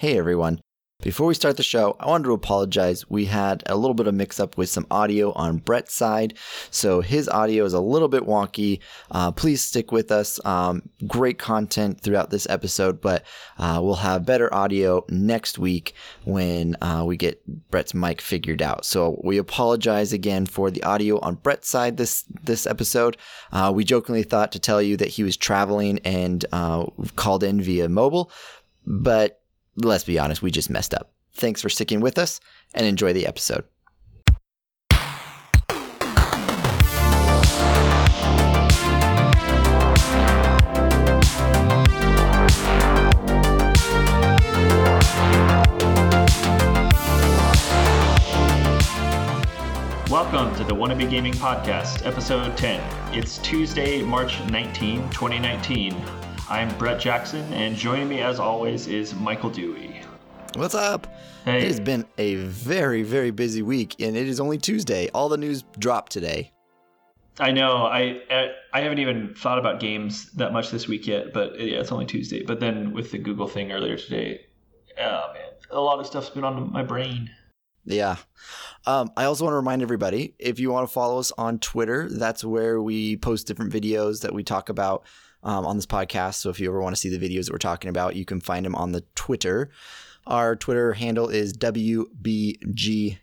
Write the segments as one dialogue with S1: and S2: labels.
S1: Hey everyone. Before we start the show, I wanted to apologize. We had a little bit of mix up with some audio on Brett's side, so his audio is a little bit wonky. Uh, please stick with us. Um, great content throughout this episode, but uh, we'll have better audio next week when uh, we get Brett's mic figured out. So we apologize again for the audio on Brett's side this this episode. Uh, we jokingly thought to tell you that he was traveling and uh, called in via mobile, but let's be honest, we just messed up. Thanks for sticking with us and enjoy the episode.
S2: Welcome to the Wannabe Gaming Podcast, episode 10. It's Tuesday, March 19, 2019. I'm Brett Jackson, and joining me as always is Michael Dewey.
S1: What's up?
S2: Hey.
S1: It has been a very, very busy week, and it is only Tuesday. All the news dropped today.
S2: I know I I haven't even thought about games that much this week yet, but yeah, it's only Tuesday. But then with the Google thing earlier today, oh man, a lot of stuff's been on my brain.
S1: Yeah. Um, I also want to remind everybody if you want to follow us on Twitter, that's where we post different videos that we talk about um, on this podcast. So if you ever want to see the videos that we're talking about, you can find them on the Twitter. Our Twitter handle is WBGCast.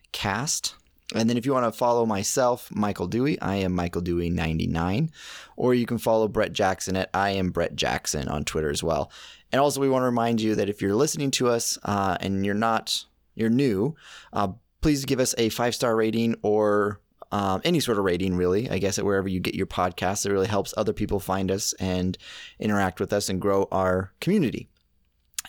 S1: And then if you want to follow myself, Michael Dewey, I am Michael Dewey99. Or you can follow Brett Jackson at I am Brett Jackson on Twitter as well. And also, we want to remind you that if you're listening to us uh, and you're not, you're new, uh, please give us a five star rating or um, any sort of rating, really. I guess at wherever you get your podcasts, it really helps other people find us and interact with us and grow our community.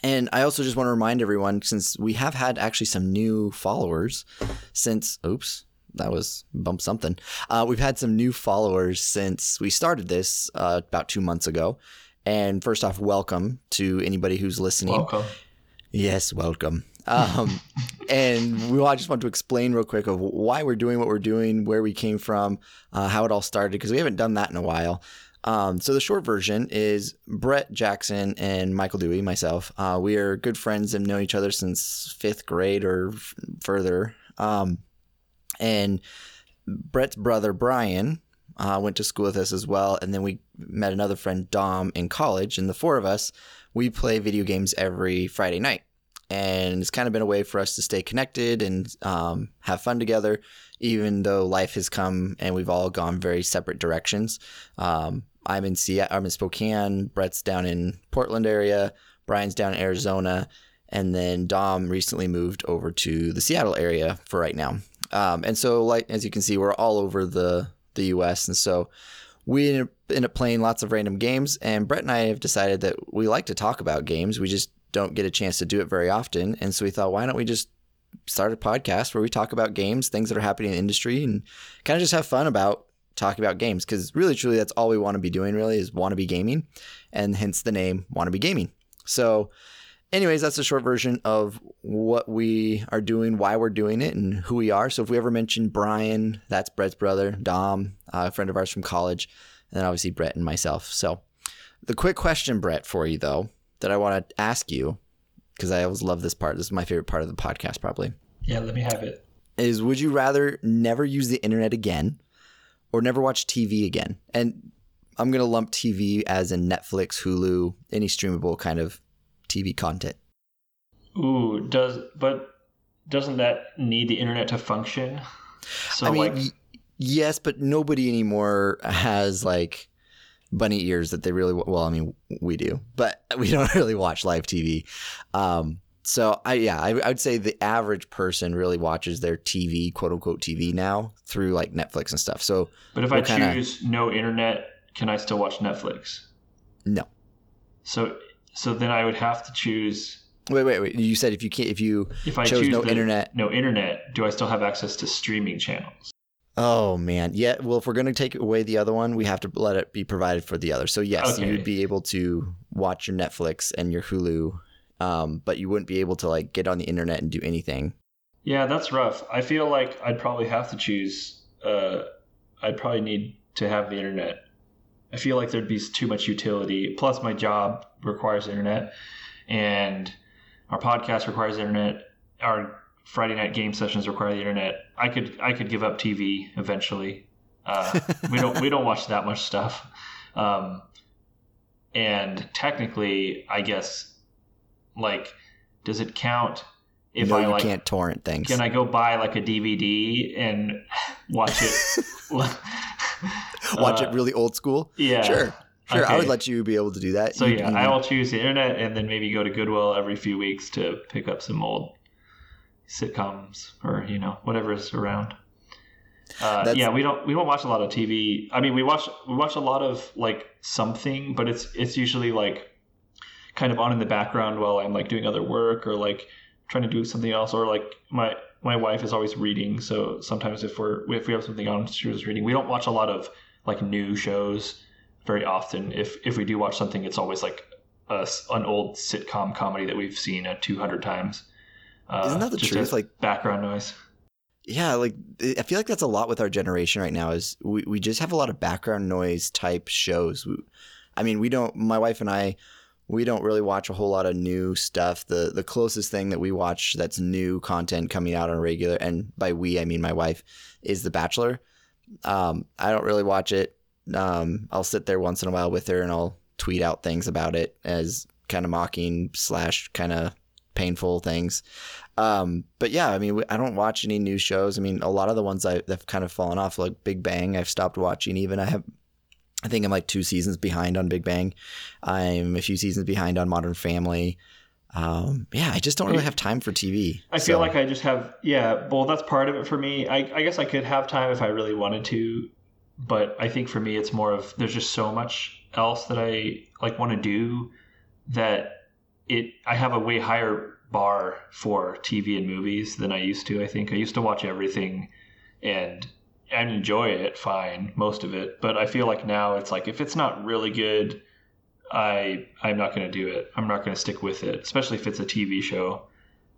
S1: And I also just want to remind everyone, since we have had actually some new followers since, oops, that was bump something. Uh, we've had some new followers since we started this uh, about two months ago. And first off, welcome to anybody who's listening.
S2: Welcome.
S1: Yes, welcome. Um, and we I just want to explain real quick of why we're doing what we're doing, where we came from, uh, how it all started, because we haven't done that in a while. Um, so the short version is Brett Jackson and Michael Dewey, myself. Uh, we are good friends and know each other since fifth grade or f- further. Um, and Brett's brother Brian uh, went to school with us as well, and then we met another friend Dom in college. And the four of us, we play video games every Friday night and it's kind of been a way for us to stay connected and um, have fun together, even though life has come and we've all gone very separate directions. Um, I'm in Seattle, I'm in Spokane, Brett's down in Portland area, Brian's down in Arizona, and then Dom recently moved over to the Seattle area for right now. Um, and so, like as you can see, we're all over the the U.S. and so we end up, playing lots of random games. And Brett and I have decided that we like to talk about games. We just don't get a chance to do it very often. And so we thought, why don't we just start a podcast where we talk about games, things that are happening in the industry, and kind of just have fun about talking about games? Because really, truly, that's all we want to be doing, really, is want to be gaming, and hence the name Want to Be Gaming. So, anyways, that's a short version of what we are doing, why we're doing it, and who we are. So, if we ever mention Brian, that's Brett's brother, Dom, a friend of ours from college, and then obviously Brett and myself. So, the quick question, Brett, for you though that I want to ask you because I always love this part. This is my favorite part of the podcast, probably.
S2: Yeah, let me have it.
S1: Is would you rather never use the internet again or never watch TV again? And I'm going to lump TV as in Netflix, Hulu, any streamable kind of TV content.
S2: Ooh, does but doesn't that need the internet to function? So
S1: I mean,
S2: like,
S1: yes, but nobody anymore has like bunny ears that they really well. I mean, we do, but we don't really watch live TV. Um, so I yeah, I, I would say the average person really watches their TV, quote unquote TV now through like Netflix and stuff. So
S2: but if I
S1: kinda-
S2: choose no internet, can I still watch Netflix?
S1: no,
S2: So so then I would have to choose
S1: wait, wait, wait. You said if you can't, if you
S2: if I
S1: chose
S2: choose
S1: no internet.
S2: no internet, do I still have access to streaming channels?
S1: Oh man, yeah. Well, if we're gonna take away the other one, we have to let it be provided for the other. So yes,
S2: Okay.
S1: you would be able to watch your Netflix and your Hulu, um, but you wouldn't be able to like get on the internet and do anything.
S2: Yeah, that's rough. I feel like I'd probably have to choose. Uh, I'd probably need to have the internet. I feel like there'd be too much utility. Plus, my job requires internet, and our podcast requires internet. Our Friday night game sessions require the internet. I could I could give up TV eventually. Uh, we don't we don't watch that much stuff. Um, and technically, I guess like does it count if
S1: no,
S2: I like
S1: can't torrent things.
S2: can I go buy like a DVD and watch it?
S1: Watch
S2: Uh,
S1: it really old school.
S2: Yeah.
S1: Sure, sure. I would let you be able to do that.
S2: So
S1: You-
S2: yeah,
S1: you-
S2: I will choose the internet and then maybe go to Goodwill every few weeks to pick up some old sitcoms or you know whatever is around. Uh, yeah, we don't we don't watch a lot of TV. I mean, we watch we watch a lot of like something, but it's it's usually like kind of on in the background while I'm like doing other work or like trying to do something else or like my my wife is always reading, so sometimes if we're if we have something on, she was reading. We don't watch a lot of like new shows very often. If if we do watch something, it's always like a an old sitcom comedy that we've seen uh, 200 times. Uh,
S1: Isn't that the truth? Like-
S2: background noise.
S1: yeah, like I feel like that's a lot with our generation right now. Is we, we just have a lot of background noise type shows. We, I mean, we don't. My wife and I, we don't really watch a whole lot of new stuff. The the closest thing that we watch that's new content coming out on a regular, and by we I mean my wife, is The Bachelor. Um, I don't really watch it. Um, I'll sit there once in a while with her and I'll tweet out things about it as kind of mocking slash kind of painful things. Um, but yeah, I mean, I don't watch any new shows. I mean, a lot of the ones I, that have kind of fallen off, like Big Bang, I've stopped watching. Even I have, I think I'm like two seasons behind on Big Bang. I'm a few seasons behind on Modern Family. Um, yeah, I just don't really have time for TV.
S2: I feel
S1: So,
S2: like I just have yeah. Well, that's part of it for me. I, I guess I could have time if I really wanted to, but I think for me it's more of there's just so much else that I like want to do that it I have a way higher bar for TV and movies than I used to. I think I used to watch everything and and enjoy it fine most of it, but I feel like now it's like if it's not really good. I I'm not going to do it. I'm not going to stick with it, especially if it's a TV show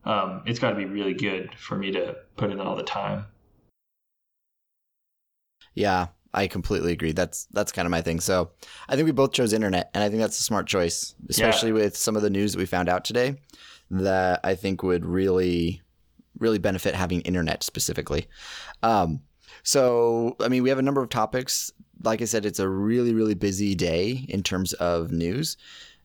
S2: um, it's got to be really good for me to put in all the time.
S1: yeah, I completely agree. That's that's kind of my thing. So I think we both chose internet, and I think that's a smart choice, especially with some of the news that we found out today. That I think would really, really benefit having internet specifically. Um, so I mean, we have a number of topics. Like I said, it's a really, really busy day in terms of news.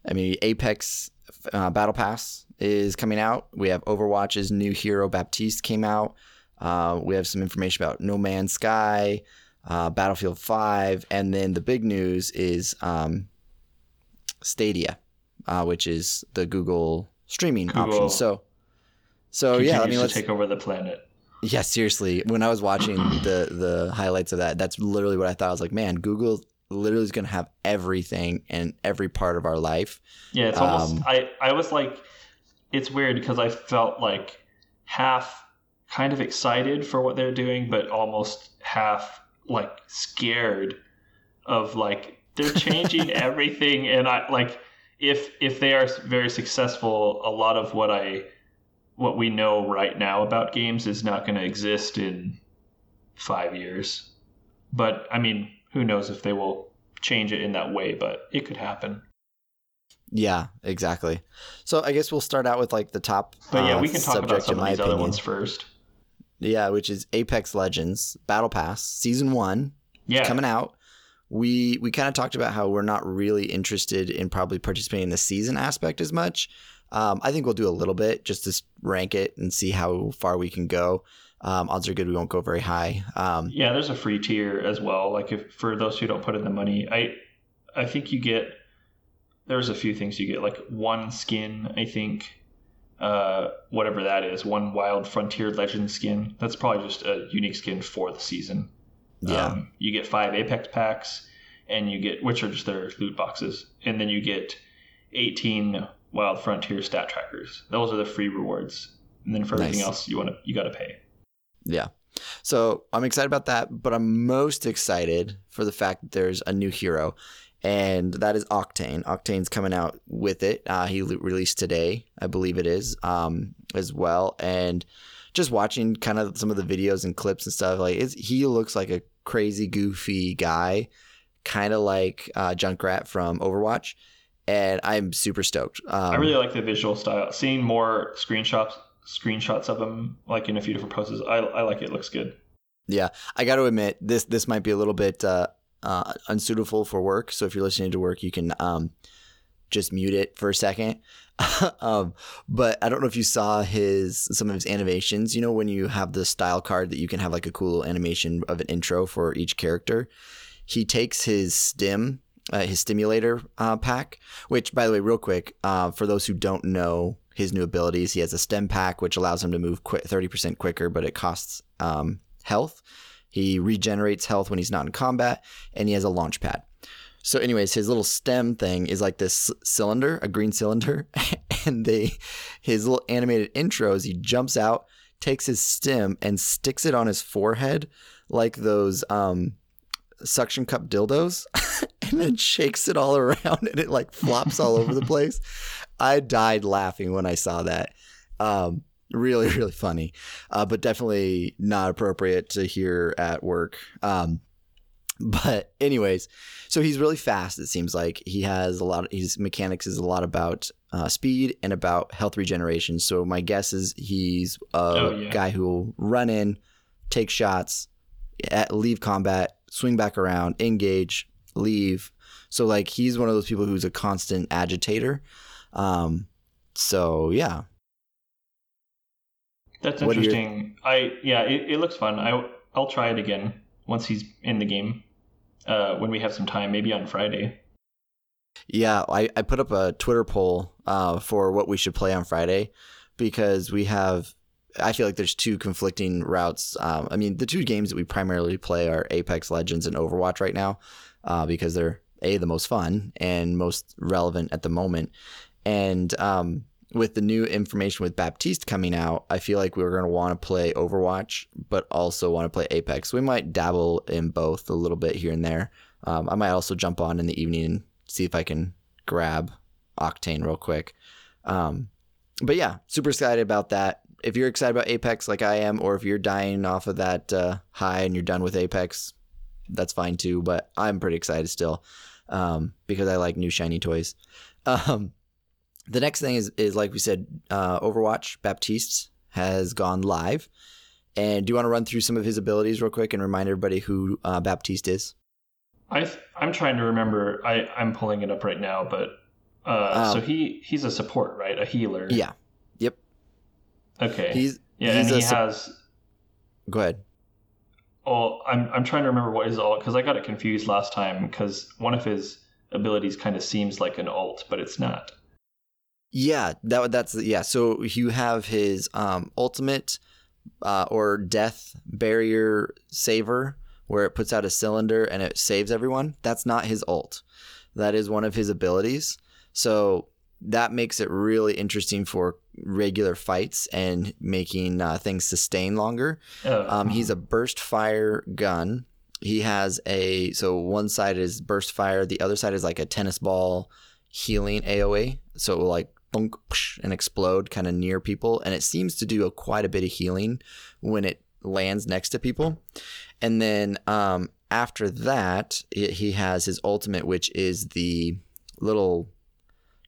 S1: I mean, Apex uh, Battle Pass is coming out. We have Overwatch's new hero Baptiste came out. Uh, we have some information about No Man's Sky uh, Battlefield 5, and then the big news is um, Stadia, uh, which is the Google streaming
S2: Google
S1: option. So, so yeah, I mean, let's
S2: take over the planet.
S1: yeah, seriously. When I was watching the the highlights of that, that's literally what I thought. I was like, man, Google literally is going to have everything and every part of our life.
S2: Yeah, it's almost.
S1: Um,
S2: I I was like, it's weird because I felt like half kind of excited for what they're doing, but almost half like scared of like they're changing everything, and I like if if they are very successful, a lot of what I what we know right now about games is not going to exist in five years. But I mean, who knows if they will change it in that way? But it could happen.
S1: Yeah, exactly. So I guess we'll start out with like the top.
S2: But yeah,
S1: uh,
S2: we can talk about some of these other ones first.
S1: Yeah, which is Apex Legends Battle Pass Season One
S2: Yeah,
S1: coming out. We we kind of talked about how we're not really interested in probably participating in the season aspect as much. Um, I think we'll do a little bit just to rank it and see how far we can go. Um, odds are good we won't go very high. Um,
S2: yeah. There's a free tier as well. Like if for those who don't put in the money, I I think you get there's a few things you get like one skin. I think uh, whatever that is, one Wild Frontier Legend skin. That's probably just a unique skin for the season.
S1: yeah,
S2: Um, you get five Apex packs, and you get which are just their loot boxes, and then you get 18 Wild Frontier stat trackers. Those are the free rewards. And then for everything
S1: Nice.
S2: else, you want to you got to pay.
S1: yeah. So I'm excited about that, but I'm most excited for the fact that there's a new hero, and that is Octane. Octane's coming out with it. Uh, he le- released today, I believe it is, um, as well. And just watching kind of some of the videos and clips and stuff, like it's, he looks like a crazy, goofy guy, kind of like uh, Junkrat from Overwatch. and I'm super stoked. Um,
S2: I really like the visual style. Seeing more screenshots screenshots of him like in a few different poses. I, I like it. it looks good.
S1: Yeah, I got to admit this this might be a little bit uh, uh, unsuitable for work. So if you're listening to work, you can um, just mute it for a second. um, but I don't know if you saw his some of his animations. You know when you have the style card that you can have like a cool animation of an intro for each character. He takes his stim, uh, his stimulator uh, pack, which by the way, real quick, uh, for those who don't know his new abilities, he has a stim pack which allows him to move thirty percent quicker, but it costs um, health. He regenerates health when he's not in combat, and he has a launch pad. So, anyways, his little stim thing is like this cylinder, a green cylinder, and they his little animated intro is he jumps out, takes his stim, and sticks it on his forehead like those um, suction cup dildos, and then shakes it all around, and it like flops all over the place. I died laughing when I saw that. Um, really, really funny, uh, but definitely not appropriate to hear at work. Um, but anyways, so he's really fast. It seems like he has a lot. Of, his mechanics is a lot about uh, speed and about health regeneration. So my guess is he's a oh, yeah. guy who will run in, take shots, at, leave combat, swing back around, engage, leave. So like he's one of those people who's a constant agitator. Um, so yeah.
S2: That's interesting. I yeah, it, it looks fun. I I'll try it again once he's in the game uh, when we have some time, maybe on Friday.
S1: Yeah, I, I put up a Twitter poll uh, for what we should play on Friday because we have. I feel like there's two conflicting routes. Um, I mean, the two games that we primarily play are Apex Legends and Overwatch right now uh, because they're a the most fun and most relevant at the moment. And um, with the new information with Baptiste coming out, I feel like we are going to want to play Overwatch, but also want to play Apex. We might dabble in both a little bit here and there. Um, I might also jump on in the evening and see if I can grab Octane real quick. Um, but yeah, super excited about that. If you're excited about Apex like I am, or if you're dying off of that uh, high and you're done with Apex, that's fine too. But I'm pretty excited still um, because I like new shiny toys. Um, the next thing is is like we said, uh, Overwatch Baptiste has gone live. And do you want to run through some of his abilities real quick and remind everybody who uh, Baptiste is?
S2: I I'm trying to remember. I I'm pulling it up right now, but uh, um, so he he's a support, right? A healer.
S1: Yeah. Yep.
S2: Okay.
S1: He's
S2: yeah, he's and he su- has.
S1: Go ahead.
S2: Oh, I'm I'm trying to remember what his alt because I got it confused last time because one of his abilities kind of seems like an alt, but it's not.
S1: Yeah, that that's yeah. So you have his um, ultimate uh, or death barrier saver, where it puts out a cylinder and it saves everyone. That's not his ult. That is one of his abilities. So that makes it really interesting for regular fights and making uh, things sustain longer. Oh. Um, he's a burst fire gun. He has a so one side is burst fire, the other side is like a tennis ball healing AOE. So it will like thunk, and explode kind of near people. And it seems to do a, quite a bit of healing when it lands next to people. And then um, after that, it, he has his ultimate, which is the little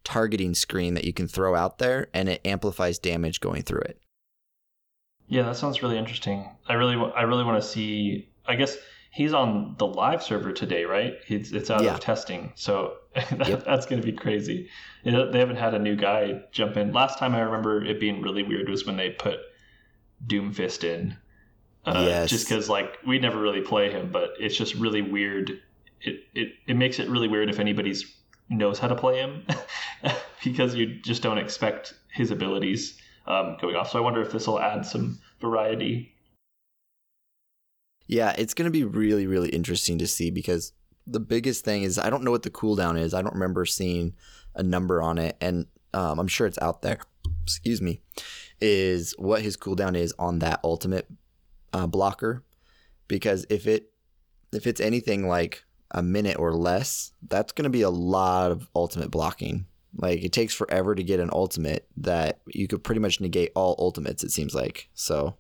S1: targeting screen that you can throw out there, and it amplifies damage going through it.
S2: Yeah, that sounds really interesting. I really, I really want to see. I guess he's on the live server today, right? It's it's out yeah. of testing, so that, yep. that's going to be crazy. They haven't had a new guy jump in. Last time I remember it being really weird was when they put Doomfist in. Uh, yes. Just because like we never really play him, but it's just really weird. It it it makes it really weird if anybody's knows how to play him because you just don't expect his abilities um, going off. So I wonder if this will add some variety
S1: yeah, it's going to be really, really interesting to see because the biggest thing is I don't know what the cooldown is. I don't remember seeing a number on it, and um, I'm sure it's out there. Excuse me, is what his cooldown is on that ultimate uh, blocker, because if it if it's anything like a minute or less, that's going to be a lot of ultimate blocking. Like it takes forever to get an ultimate that you could pretty much negate all ultimates. It seems like so.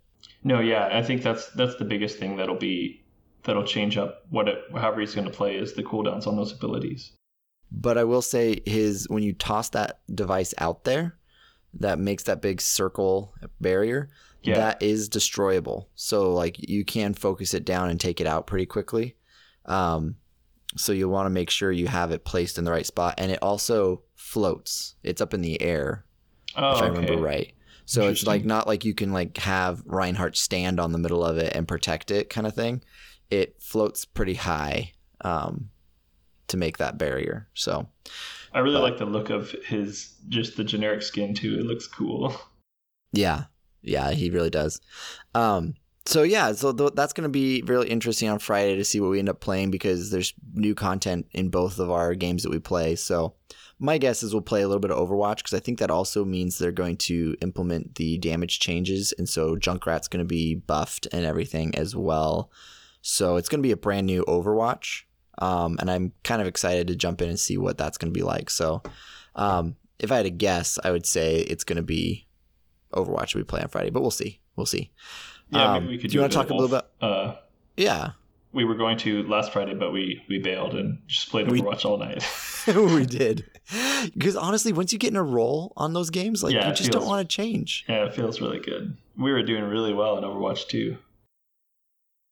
S2: No, yeah, I think that's that's the biggest thing that'll be that'll change up what it however he's going to play is the cooldowns on those abilities.
S1: But I will say his when you toss that device out there, that makes that big circle barrier.
S2: Yeah.
S1: That is destroyable. So like you can focus it down and take it out pretty quickly. Um, so you'll want to make sure you have it placed in the right spot, and it also floats. It's up in the air,
S2: Oh,
S1: if I
S2: okay.
S1: remember right. So it's like not like you can like have Reinhardt stand on the middle of it and protect it kind of thing. It floats pretty high um, to make that barrier. So
S2: I really
S1: but-
S2: like the look of his just the generic skin too. It looks cool.
S1: yeah, yeah, he really does. Um, so yeah, so th- that's going to be really interesting on Friday to see what we end up playing because there's new content in both of our games that we play. So my guess is we'll play a little bit of Overwatch because I think that also means they're going to implement the damage changes, and so Junkrat's going to be buffed and everything as well. So it's going to be a brand new Overwatch, um, and I'm kind of excited to jump in and see what that's going to be like. So um, if I had to guess, I would say it's going to be Overwatch we play on Friday, but we'll see. We'll see.
S2: Yeah,
S1: Um,
S2: maybe we could.
S1: do you
S2: want to
S1: talk a little bit-
S2: Uh,
S1: Yeah,
S2: we were going to last Friday, but we we bailed and just played
S1: We-
S2: Overwatch all night.
S1: we did. Because honestly, once you get in a roll on those games, like
S2: Yeah,
S1: you just don't want to change.
S2: yeah, it feels really good. We were doing really well in Overwatch too.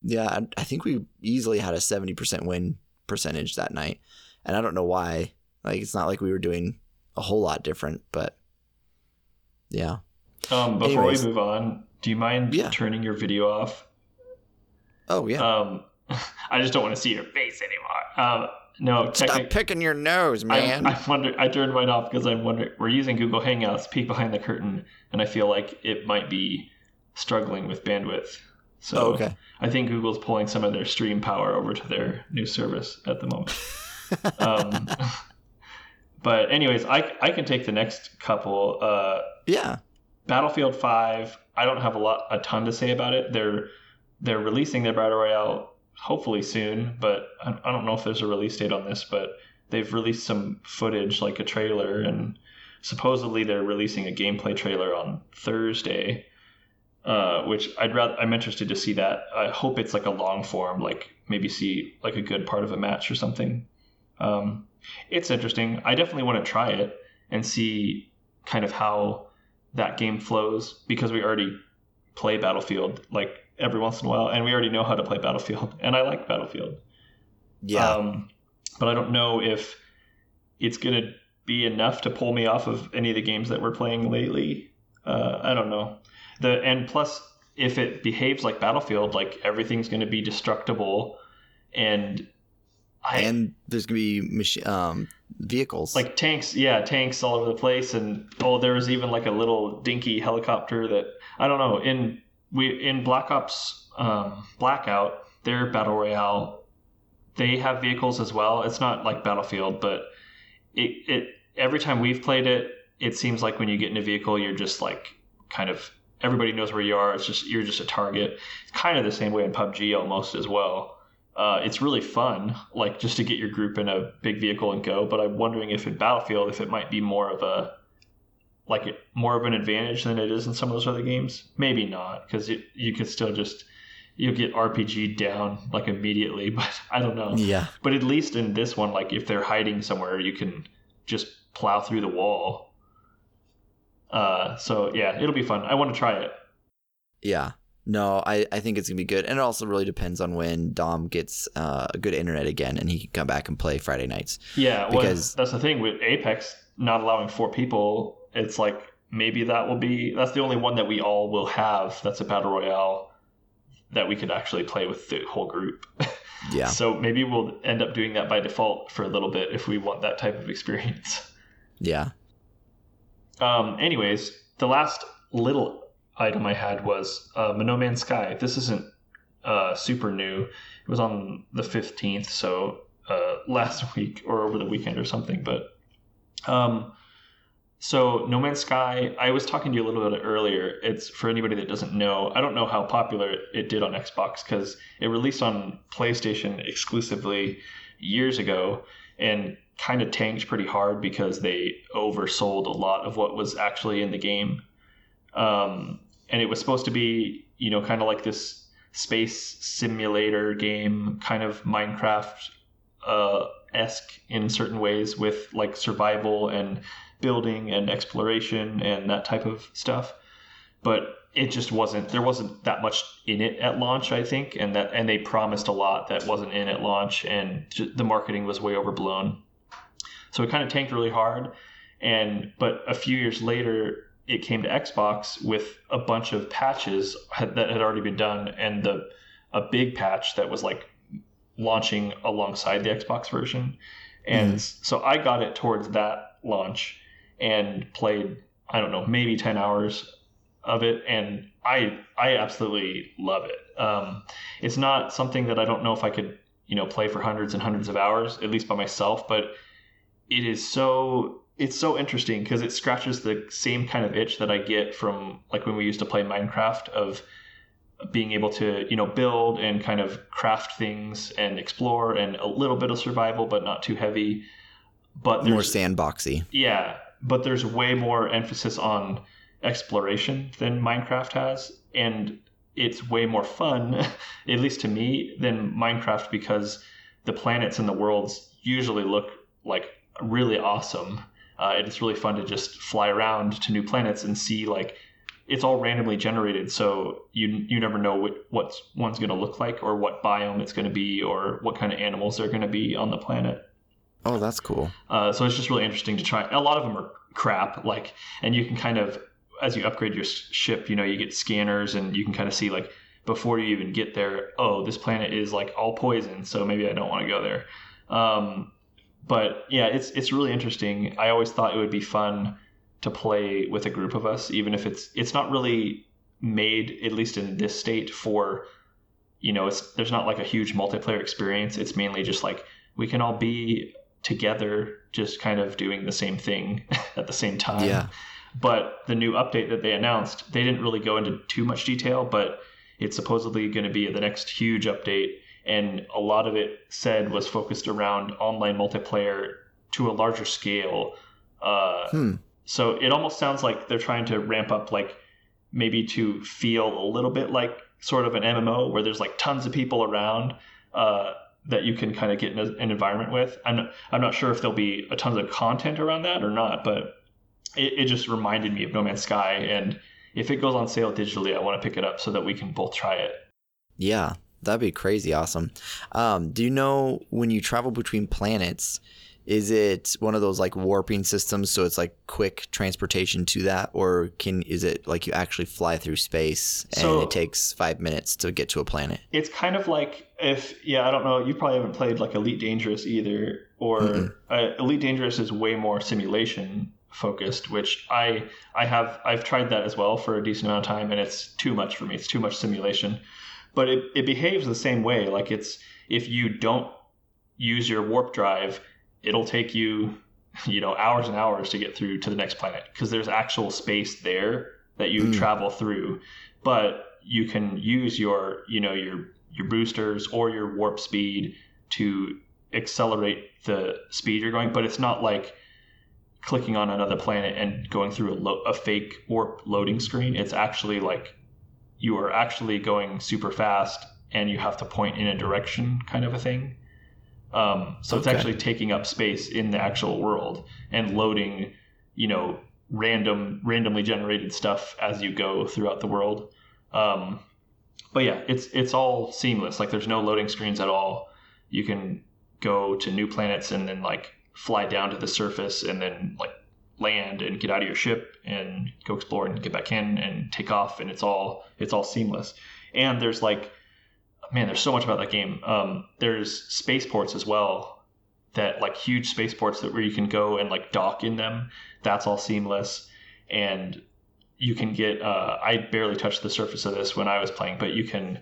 S1: Yeah, I, I think we easily had a seventy percent win percentage that night, and I don't know why. Like it's not like we were doing a whole lot different, but yeah.
S2: Um, before
S1: Anyways.
S2: we move on, do you mind
S1: Yeah.
S2: turning your video off?
S1: Oh yeah.
S2: Um, I just don't want to see your face anymore. Um, no,
S1: Stop picking your nose, man.
S2: I, I wonder. I turned mine off because I'm wondering. We're using Google Hangouts, peek behind the curtain, and I feel like it might be struggling with bandwidth. So
S1: oh, okay.
S2: I think Google's pulling some of their stream power over to their new service at the moment. um, but anyways, I I can take the next couple. Uh,
S1: yeah.
S2: Battlefield Five. I don't have a lot, a ton to say about it. They're they're releasing their battle royale hopefully soon, but I, don't know if there's a release date on this. But they've released some footage, like a trailer, and supposedly they're releasing a gameplay trailer on Thursday. Uh, which I'd rather. I'm interested to see that. I hope it's like a long form, like maybe see like a good part of a match or something. Um, it's interesting. I definitely want to try it and see kind of how that game flows because we already play Battlefield like every once in a while, and we already know how to play Battlefield, and I like Battlefield.
S1: Yeah.
S2: Um, but I don't know if it's gonna be enough to pull me off of any of the games that we're playing lately. Uh, I don't know. The and plus, if it behaves like Battlefield, like everything's gonna be destructible, and I
S1: and there's gonna be machi- um, vehicles.
S2: like tanks yeah tanks all over the place and oh there was even like a little dinky helicopter that i don't know in we in black ops um, blackout their battle royale they have vehicles as well. It's not like battlefield but it, it every time we've played it it seems like when you get in a vehicle you're just like kind of everybody knows where you are. It's just you're just a target. It's kind of the same way in pubg almost as well. Uh, it's really fun, like just to get your group in a big vehicle and go. But I'm wondering if in Battlefield, if it might be more of a like it, more of an advantage than it is in some of those other games. Maybe not, because you could still just you get RPG down like immediately. But I don't know.
S1: yeah.
S2: But at least in this one, like if they're hiding somewhere, you can just plow through the wall. Uh, so yeah, it'll be fun. I want to try it.
S1: Yeah. No, I, I think it's gonna be good, and it also really depends on when Dom gets uh, a good internet again, and he can come back and play Friday nights.
S2: Yeah, well,
S1: Because-
S2: that's the thing with Apex not allowing four people. It's like maybe that will be that's the only one that we all will have. That's a battle royale that we could actually play with the whole group.
S1: Yeah.
S2: so maybe we'll end up doing that by default for a little bit if we want that type of experience.
S1: Yeah.
S2: Um, anyways, the last little item I had was uh, No Man's Sky. This isn't uh, super new. It was on the 15th, so uh, last week or over the weekend or something. But um, so No Man's Sky, I was talking to you a little bit earlier. It's for anybody that doesn't know. I don't know how popular it did on Xbox because it released on PlayStation exclusively years ago and kind of tanked pretty hard because they oversold a lot of what was actually in the game. Um, and it was supposed to be, you know, kind of like this space simulator game, kind of Minecraft uh, esque in certain ways with like survival and building and exploration and that type of stuff. But it just wasn't there wasn't that much in it at launch i think and that and they promised a lot that wasn't in at launch and the marketing was way overblown so it kind of tanked really hard and but a few years later it came to xbox with a bunch of patches had, that had already been done and the a big patch that was like launching alongside the xbox version and mm. so i got it towards that launch and played i don't know maybe 10 hours of it, and I I absolutely love it. Um, it's not something that I don't know if I could you know play for hundreds and hundreds of hours at least by myself, but it is so it's so interesting because it scratches the same kind of itch that I get from like when we used to play Minecraft of being able to you know build and kind of craft things and explore and a little bit of survival but not too heavy. But
S1: more sandboxy.
S2: Yeah but there's way more emphasis on exploration than Minecraft has, and it's way more fun, at least to me, than Minecraft because the planets and the worlds usually look like really awesome. Uh, it's really fun to just fly around to new planets and see like it's all randomly generated, so you you never know what what one's going to look like or what biome it's going to be or what kind of animals they're going to be on the planet.
S1: Oh, that's cool.
S2: Uh, so it's just really interesting to try. A lot of them are crap, like, and you can kind of as you upgrade your ship, you know, you get scanners and you can kind of see like before you even get there, oh, this planet is like all poison, so maybe I don't want to go there. Um, but yeah, it's it's really interesting. I always thought it would be fun to play with a group of us, even if it's it's not really made at least in this state for you know it's there's not like a huge multiplayer experience. It's mainly just like we can all be together, just kind of doing the same thing at the same time.
S1: Yeah.
S2: But the new update that they announced, they didn't really go into too much detail, but it's supposedly going to be the next huge update. And a lot of it said was focused around online multiplayer to a larger scale. Uh, hmm. So it almost sounds like they're trying to ramp up, like maybe to feel a little bit like sort of an MMO where there's like tons of people around. Uh, that you can kind of get in a, an environment with. I'm I'm not sure if there'll be a ton of content around that or not, but it, it just reminded me of No Man's Sky. And if it goes on sale digitally, I want to pick it up so that we can both try it.
S1: Yeah, that'd be crazy awesome. Um, do you know when you travel between planets, is it one of those like warping systems so it's like quick transportation to that or can is it like you actually fly through space and so, it takes five minutes to get to a planet
S2: it's kind of like if yeah i don't know you probably haven't played like elite dangerous either or uh, elite dangerous is way more simulation focused, which I I have I've tried that as well for a decent amount of time, and it's too much for me. It's too much simulation, but it it behaves the same way. Like it's if you don't use your warp drive, it'll take you you know hours and hours to get through to the next planet because there's actual space there that you mm. travel through, but you can use your you know your your boosters or your warp speed to accelerate the speed you're going, but it's not like clicking on another planet and going through a, lo- a fake warp loading screen. It's actually like you are actually going super fast and you have to point in a direction kind of a thing. Um, so okay. it's actually taking up space in the actual world and loading, you know, random, randomly generated stuff as you go throughout the world. Um, but yeah, it's it's all seamless. Like there's no loading screens at all. You can go to new planets and then like fly down to the surface and then like land and get out of your ship and go explore and get back in and take off and it's all it's all seamless and there's like man there's so much about that game. Um, there's spaceports as well that like huge spaceports that where you can go and like dock in them. That's all seamless. And you can get uh, i barely touched the surface of this when i was playing but you can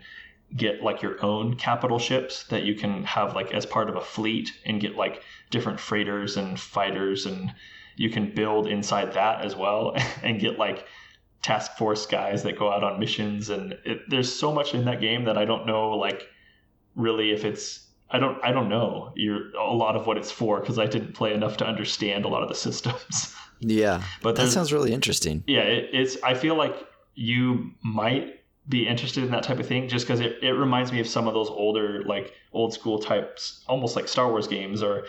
S2: get like your own capital ships that you can have like as part of a fleet and get like different freighters and fighters and you can build inside that as well and get like task force guys that go out on missions and it, there's so much in that game that I don't know like really if it's I don't I don't know you're a lot of what it's for because I didn't play enough to understand a lot of the systems.
S1: Yeah, but that sounds really interesting.
S2: Yeah, it, it's I feel like you might be interested in that type of thing just because it, it reminds me of some of those older like old school types almost like star wars games or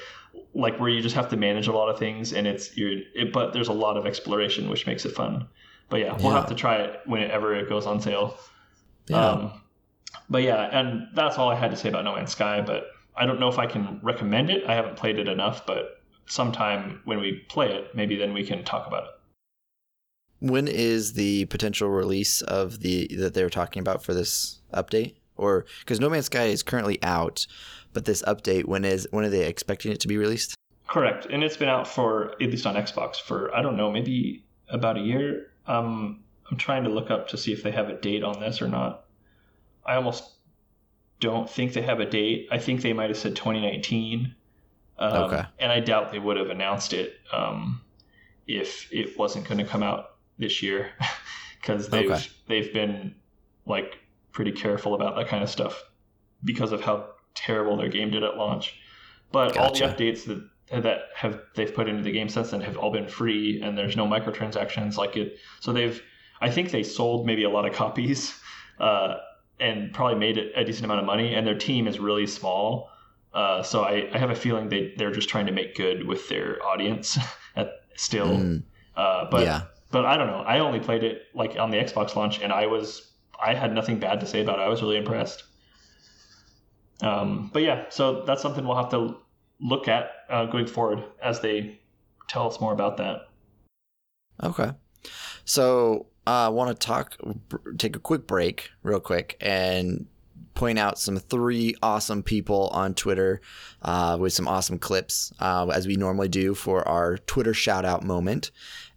S2: like where you just have to manage a lot of things and it's you're it, but there's a lot of exploration which makes it fun but yeah we'll
S1: Yeah.
S2: have to try it whenever it goes on sale
S1: Yeah.
S2: um, but yeah and that's all i had to say about no man's sky but i don't know if i can recommend it i haven't played it enough but sometime when we play it maybe then we can talk about it
S1: when is the potential release of the that they were talking about for this update? Or because No Man's Sky is currently out, but this update when is when are they expecting it to be released?
S2: Correct, and it's been out for at least on Xbox for I don't know maybe about a year. Um, I'm trying to look up to see if they have a date on this or not. I almost don't think they have a date. I think they might have said 2019. Um,
S1: Okay.
S2: And I doubt they would have announced it um, if it wasn't going to come out this year, because they've
S1: Okay.
S2: they've been like pretty careful about that kind of stuff because of how terrible their game did at launch. But all the updates that that have they've put into the game since then have all been free, and there's no microtransactions like it. So they've, I think they sold maybe a lot of copies, uh, and probably made a decent amount of money. And their team is really small, uh, so I, I have a feeling they they're just trying to make good with their audience at still.
S1: Mm,
S2: Uh, but
S1: yeah.
S2: but I don't know. I only played it like on the Xbox launch, and I was I had nothing bad to say about it. I was really impressed. Um, but yeah, so that's something we'll have to look at uh, going forward as they tell us more about that.
S1: Okay. So I want to talk, take a quick break, real quick, and point out some three awesome people on Twitter uh, with some awesome clips, uh, as we normally do for our Twitter shout out moment.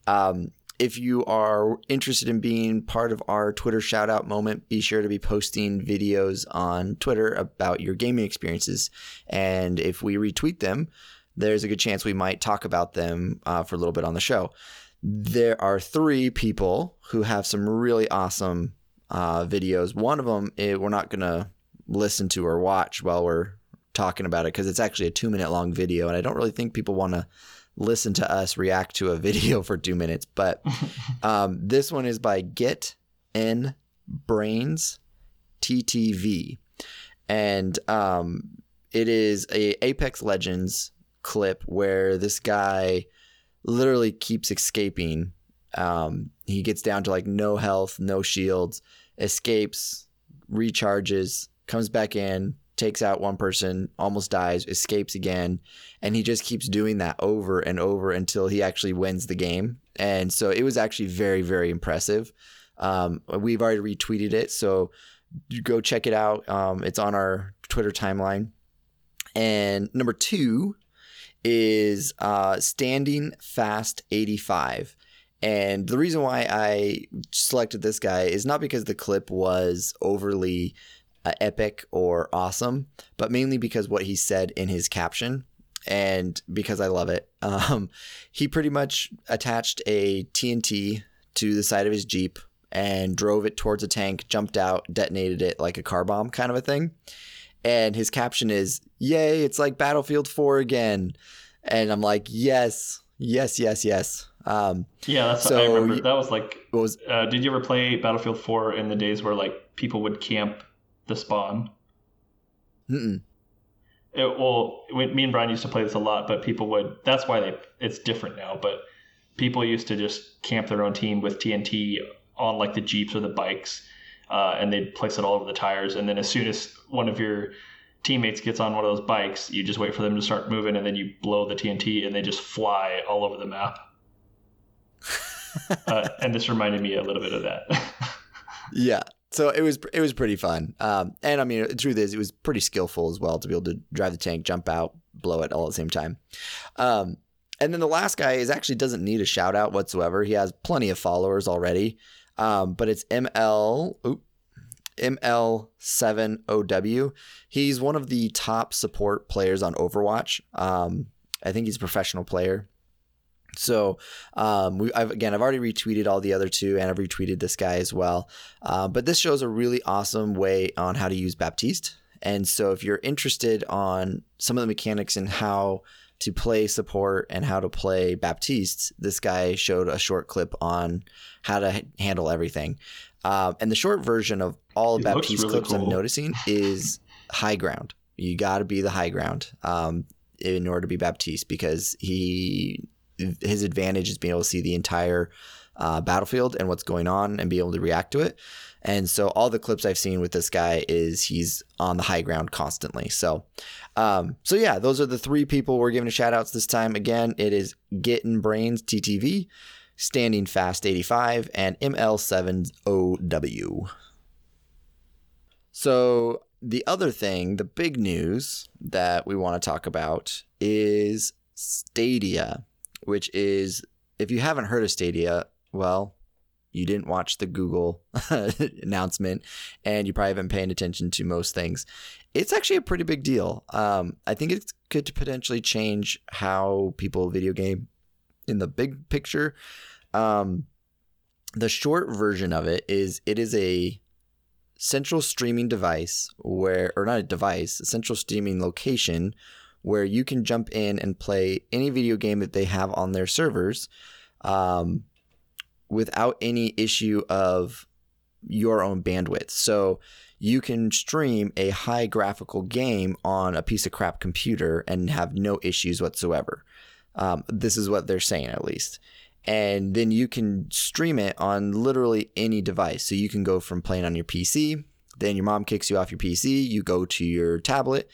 S1: Um, if you are interested in being part of our Twitter shout out moment, be sure to be posting videos on Twitter about your gaming experiences. And if we retweet them, there's a good chance we might talk about them uh, for a little bit on the show. There are three people who have some really awesome uh, videos. One of them eh, we're not going to listen to or watch while we're talking about it because it's actually a two minute long video. And I don't really think people want to listen to us react to a video for two minutes. But um, this one is by Get N Brains TTV. And um, it is a Apex Legends clip where this guy literally keeps escaping. Um, he gets down to like no health, no shields, escapes, recharges, comes back in, takes out one person, almost dies, escapes again, and he just keeps doing that over and over until he actually wins the game. And so it was actually very, very impressive. Um, we've already retweeted it, so go check it out. Um, it's on our Twitter timeline. And number two is uh, Standing Fast 85. And the reason why I selected this guy is not because the clip was overly uh, epic or awesome, but mainly because what he said in his caption and because I love it. Um, he pretty much attached a TNT to the side of his Jeep and drove it towards a tank, jumped out, detonated it like a car bomb kind of a thing. And his caption is, Yay, it's like Battlefield 4 again. And I'm like, Yes, yes, yes, yes. Um,
S2: Yeah, that's
S1: So
S2: I remember. that was like.
S1: was
S2: Uh, did you ever play Battlefield 4 in the days where like people would camp the spawn?
S1: mm-mm.
S2: It, well, we- me and Brian used to play this a lot, but people would. That's why they. It's different now, but people used to just camp their own team with TNT on like the jeeps or the bikes, uh, and they'd place it all over the tires. And then as soon as one of your teammates gets on one of those bikes, you just wait for them to start moving, and then you blow the TNT, and they just fly all over the map. uh, and this reminded me a little bit of that.
S1: Yeah. So it was it was pretty fun. Um, and I mean, the truth is, it was pretty skillful as well to be able to drive the tank, jump out, blow it all at the same time. Um, and then the last guy is actually doesn't need a shout out whatsoever. He has plenty of followers already. Um, but it's ML oop, ML7OW. He's one of the top support players on Overwatch. Um, I think he's a professional player. So um, we I've, again, I've already retweeted all the other two, and I've retweeted this guy as well. Uh, but this shows a really awesome way on how to use Baptiste. And so, if you're interested on some of the mechanics and how to play support and how to play Baptiste, this guy showed a short clip on how to handle everything. Um, and the short version of all of Baptiste really clips cool. I'm noticing is high ground. You got to be the high ground um, in order to be Baptiste because he his advantage is being able to see the entire uh, battlefield and what's going on and be able to react to it. And so all the clips I've seen with this guy is he's on the high ground constantly. So, um, so yeah, those are the three people we're giving shout outs this time. Again, it is Getting Brains TTV, Standing Fast 85, and ML7OW. So the other thing, the big news that we want to talk about is Stadia, which is if you haven't heard of Stadia, well, you didn't watch the Google announcement, and you probably haven't paying attention to most things. It's actually a pretty big deal. Um, I think it could potentially change how people video game in the big picture. Um, the short version of it is it is a central streaming device where, or not a device, a central streaming location where you can jump in and play any video game that they have on their servers. Um, without any issue of your own bandwidth. So you can stream a high graphical game on a piece of crap computer and have no issues whatsoever. Um, this is what they're saying, at least. And then you can stream it on literally any device. So you can go from playing on your PC, then your mom kicks you off your PC, you go to your tablet,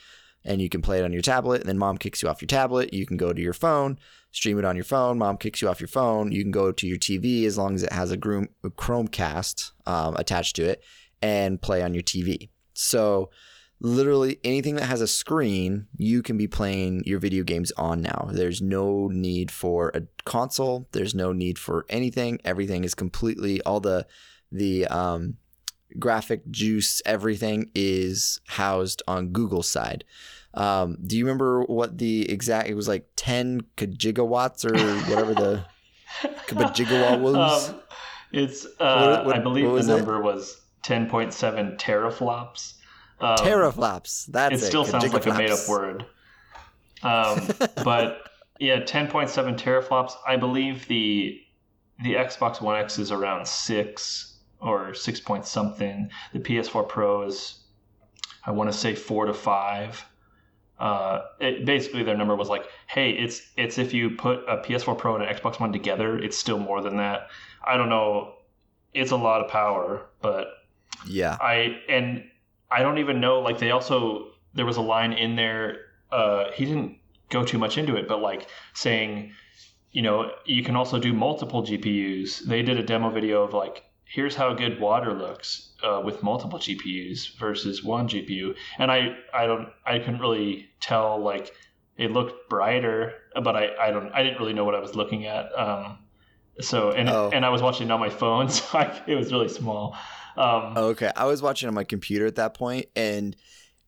S1: and you can play it on your tablet. And then mom kicks you off your tablet. You can go to your phone, stream it on your phone. Mom kicks you off your phone. You can go to your TV as long as it has a, Chromecast um, attached to it and play on your TV. So, literally anything that has a screen, you can be playing your video games on now. There's no need for a console. There's no need for anything. Everything is completely all the the um, graphic juice. Everything is housed on Google's side. Um, do you remember what the exact? It was like ten gigawatts or whatever the gigawatt was.
S2: Um, it's uh, what, what, I believe the number it? was ten point seven teraflops.
S1: Um, teraflops. That's
S2: it. Still sounds like a made up word. Um, but yeah, ten point seven teraflops. I believe the the Xbox One X is around six or six point something. The PS4 Pro is, I want to say four to five uh, it, basically their number was like, hey, it's it's if you put a PS4 Pro and an Xbox One together, it's still more than that. I don't know. It's a lot of power, but
S1: yeah,
S2: I and I don't even know. Like they also there was a line in there. Uh, he didn't go too much into it, but like saying, you know, you can also do multiple GPUs. They did a demo video of like here's how good water looks uh, with multiple GPUs versus one GPU. And I, I don't, I couldn't really tell like it looked brighter, but I, I don't, I didn't really know what I was looking at. Um, so and oh. and I was watching it on my phone, so I, it was really small. Um,
S1: okay, I was watching on my computer at that point, and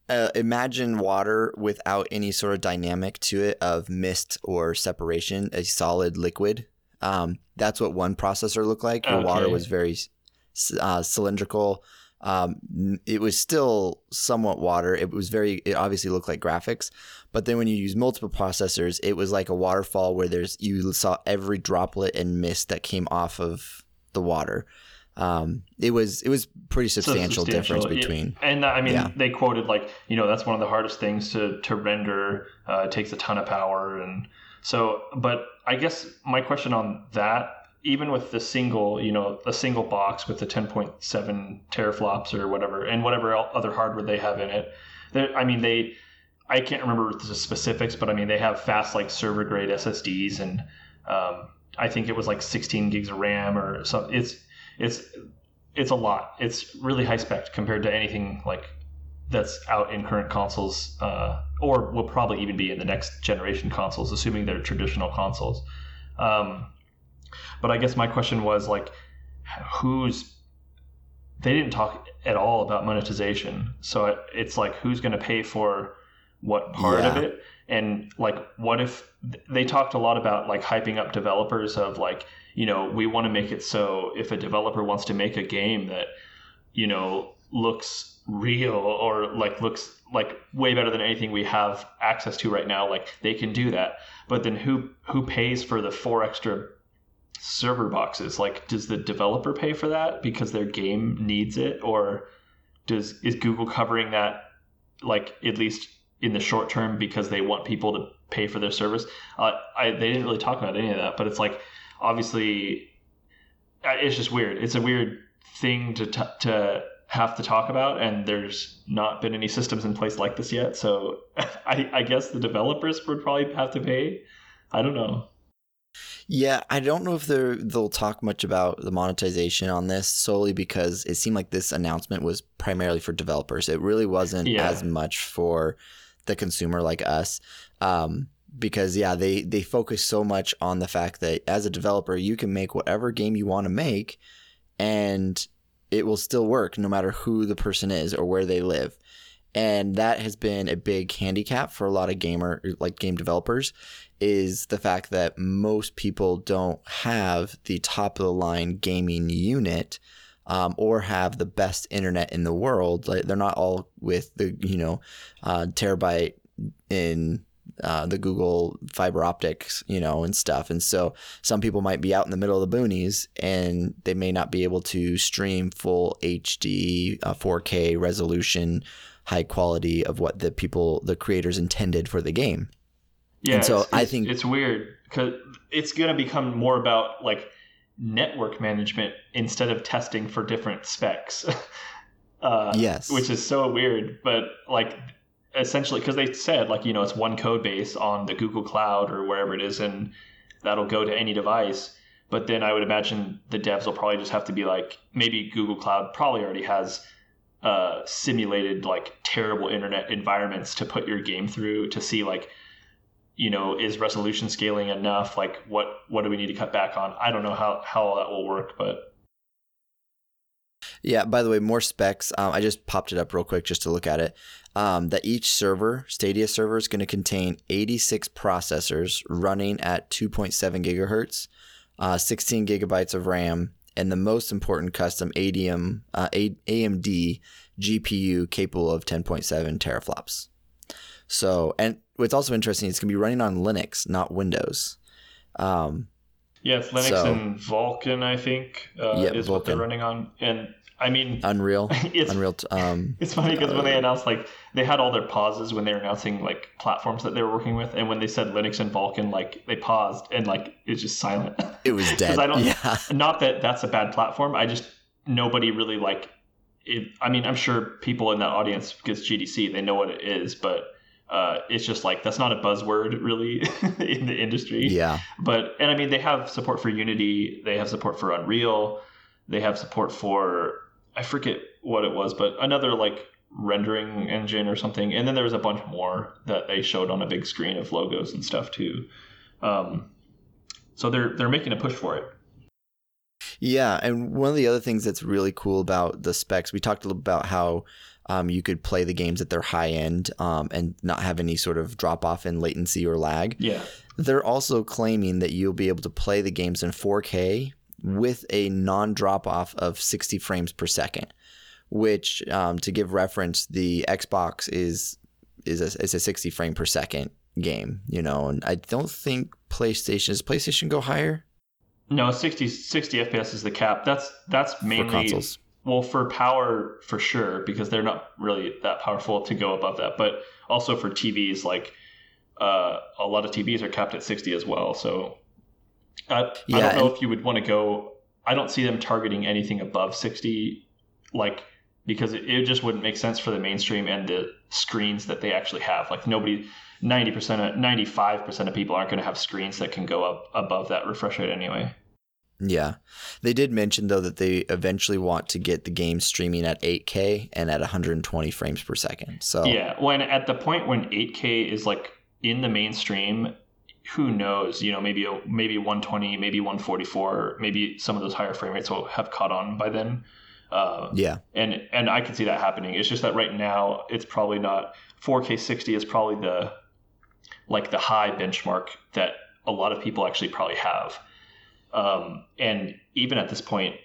S1: uh, imagine water without any sort of dynamic to it of mist or separation, a solid liquid. Um, that's what one processor looked like. Where okay. water was very uh, cylindrical. Um, it was still somewhat water. It was very. It obviously looked like graphics, but then when you use multiple processors, it was like a waterfall where there's you saw every droplet and mist that came off of the water. Um, it was it was pretty substantial, substantial difference between.
S2: Yeah. And I mean, yeah. they quoted like you know that's one of the hardest things to to render. Uh, it takes a ton of power, and so. But I guess my question on that even with the single, you know, a single box with the 10.7 teraflops or whatever, and whatever other hardware they have in it, I mean, they, I can't remember the specifics, but I mean, they have fast like server grade SSDs, and um, I think it was like 16 gigs of RAM or so. It's it's it's a lot. It's really high spec compared to anything like that's out in current consoles, uh, or will probably even be in the next generation consoles, assuming they're traditional consoles. Um, but I guess my question was like, who's they didn't talk at all about monetization. So it's like who's going to pay for what part yeah. of it? And like, what if they talked a lot about like hyping up developers of like, you know, we want to make it so if a developer wants to make a game that, you know, looks real or like looks like way better than anything we have access to right now like they can do that. But then who who pays for the four extra server boxes? Like does the developer pay for that because their game needs it? Or does is google covering that like at least in the short term because they want people to pay for their service? Uh, I, they didn't really talk about any of that but it's like obviously uh, it's just weird. It's a weird thing to t- to have to talk about, and there's not been any systems in place like this yet. So I, I guess the developers would probably have to pay. I don't know.
S1: Yeah, I don't know if they they'll talk much about the monetization on this solely because it seemed like this announcement was primarily for developers. It really wasn't yeah. as much for the consumer like us. Um, because yeah, they they focus so much on the fact that as a developer, you can make whatever game you want to make, and it will still work no matter who the person is or where they live. And that has been a big handicap for a lot of gamer like game developers is the fact that most people don't have the top of the line gaming unit um, or have the best internet in the world. Like they're not all with the you know uh, terabyte in uh, the Google fiber optics, you know, and stuff. And so some people might be out in the middle of the boonies and they may not be able to stream full HD, uh, 4K resolution, high quality of what the people, the creators intended for the game.
S2: Yeah. And so it's, I think it's weird because it's going to become more about like network management instead of testing for different specs. uh, yes. Which is so weird. But like essentially because they said like you know it's one code base on the Google Cloud or wherever it is, and that'll go to any device. But then I would imagine the devs will probably just have to be like maybe Google Cloud probably already has uh, simulated like terrible internet environments to put your game through to see like you know is resolution scaling enough like what what do we need to cut back on i don't know how how all that will work but
S1: yeah, by the way, more specs. Um, I just popped it up real quick just to look at it. Um, that each server, Stadia server, is going to contain 86 processors running at 2.7 gigahertz, uh, 16 gigabytes of RAM, and the most important custom ADM, uh, AMD GPU capable of 10.7 teraflops. So, and what's also interesting, it's going to be running on Linux, not Windows. Um,
S2: Yes, Linux so, and Vulkan, I think, uh, yeah, is Vulkan. what they're running on. And I mean,
S1: Unreal. It's Unreal. Um,
S2: it's funny because uh, when they uh, announced, like, they had all their pauses when they were announcing like platforms that they were working with, and when they said Linux and Vulkan, like they paused and like it's just silent.
S1: It was dead.
S2: I don't.
S1: Yeah.
S2: Not that that's a bad platform. I just nobody really like. It, I mean, I'm sure people in that audience gets GDC. They know what it is, but uh, it's just like that's not a buzzword really in the industry.
S1: Yeah.
S2: But and I mean they have support for Unity, they have support for Unreal, they have support for I forget what it was, but another like rendering engine or something. And then there was a bunch more that they showed on a big screen of logos and stuff too. Um, so they're they're making a push for it.
S1: Yeah, and one of the other things that's really cool about the specs, we talked a little about how um, you could play the games at their high end um, and not have any sort of drop off in latency or lag.
S2: Yeah.
S1: They're also claiming that you'll be able to play the games in 4K with a non drop off of 60 frames per second, which, um, to give reference, the Xbox is is a, is a 60 frame per second game, you know, and I don't think PlayStation does PlayStation go higher?
S2: No, 60, 60 FPS is the cap. That's that's mainly for consoles. Well, for power, for sure, because they're not really that powerful to go above that. But also for TVs, like uh, a lot of TVs are capped at 60 as well. So uh, yeah, I don't know and- if you would want to go. I don't see them targeting anything above 60, like because it, it just wouldn't make sense for the mainstream and the screens that they actually have. Like nobody, 90%, of, 95% of people aren't going to have screens that can go up above that refresh rate anyway.
S1: Yeah. They did mention though that they eventually want to get the game streaming at 8K and at 120 frames per second. So
S2: Yeah, when at the point when 8K is like in the mainstream, who knows, you know, maybe a, maybe 120, maybe 144, maybe some of those higher frame rates will have caught on by then.
S1: Uh, yeah.
S2: And and I can see that happening. It's just that right now it's probably not 4K 60 is probably the like the high benchmark that a lot of people actually probably have. Um, and even at this point,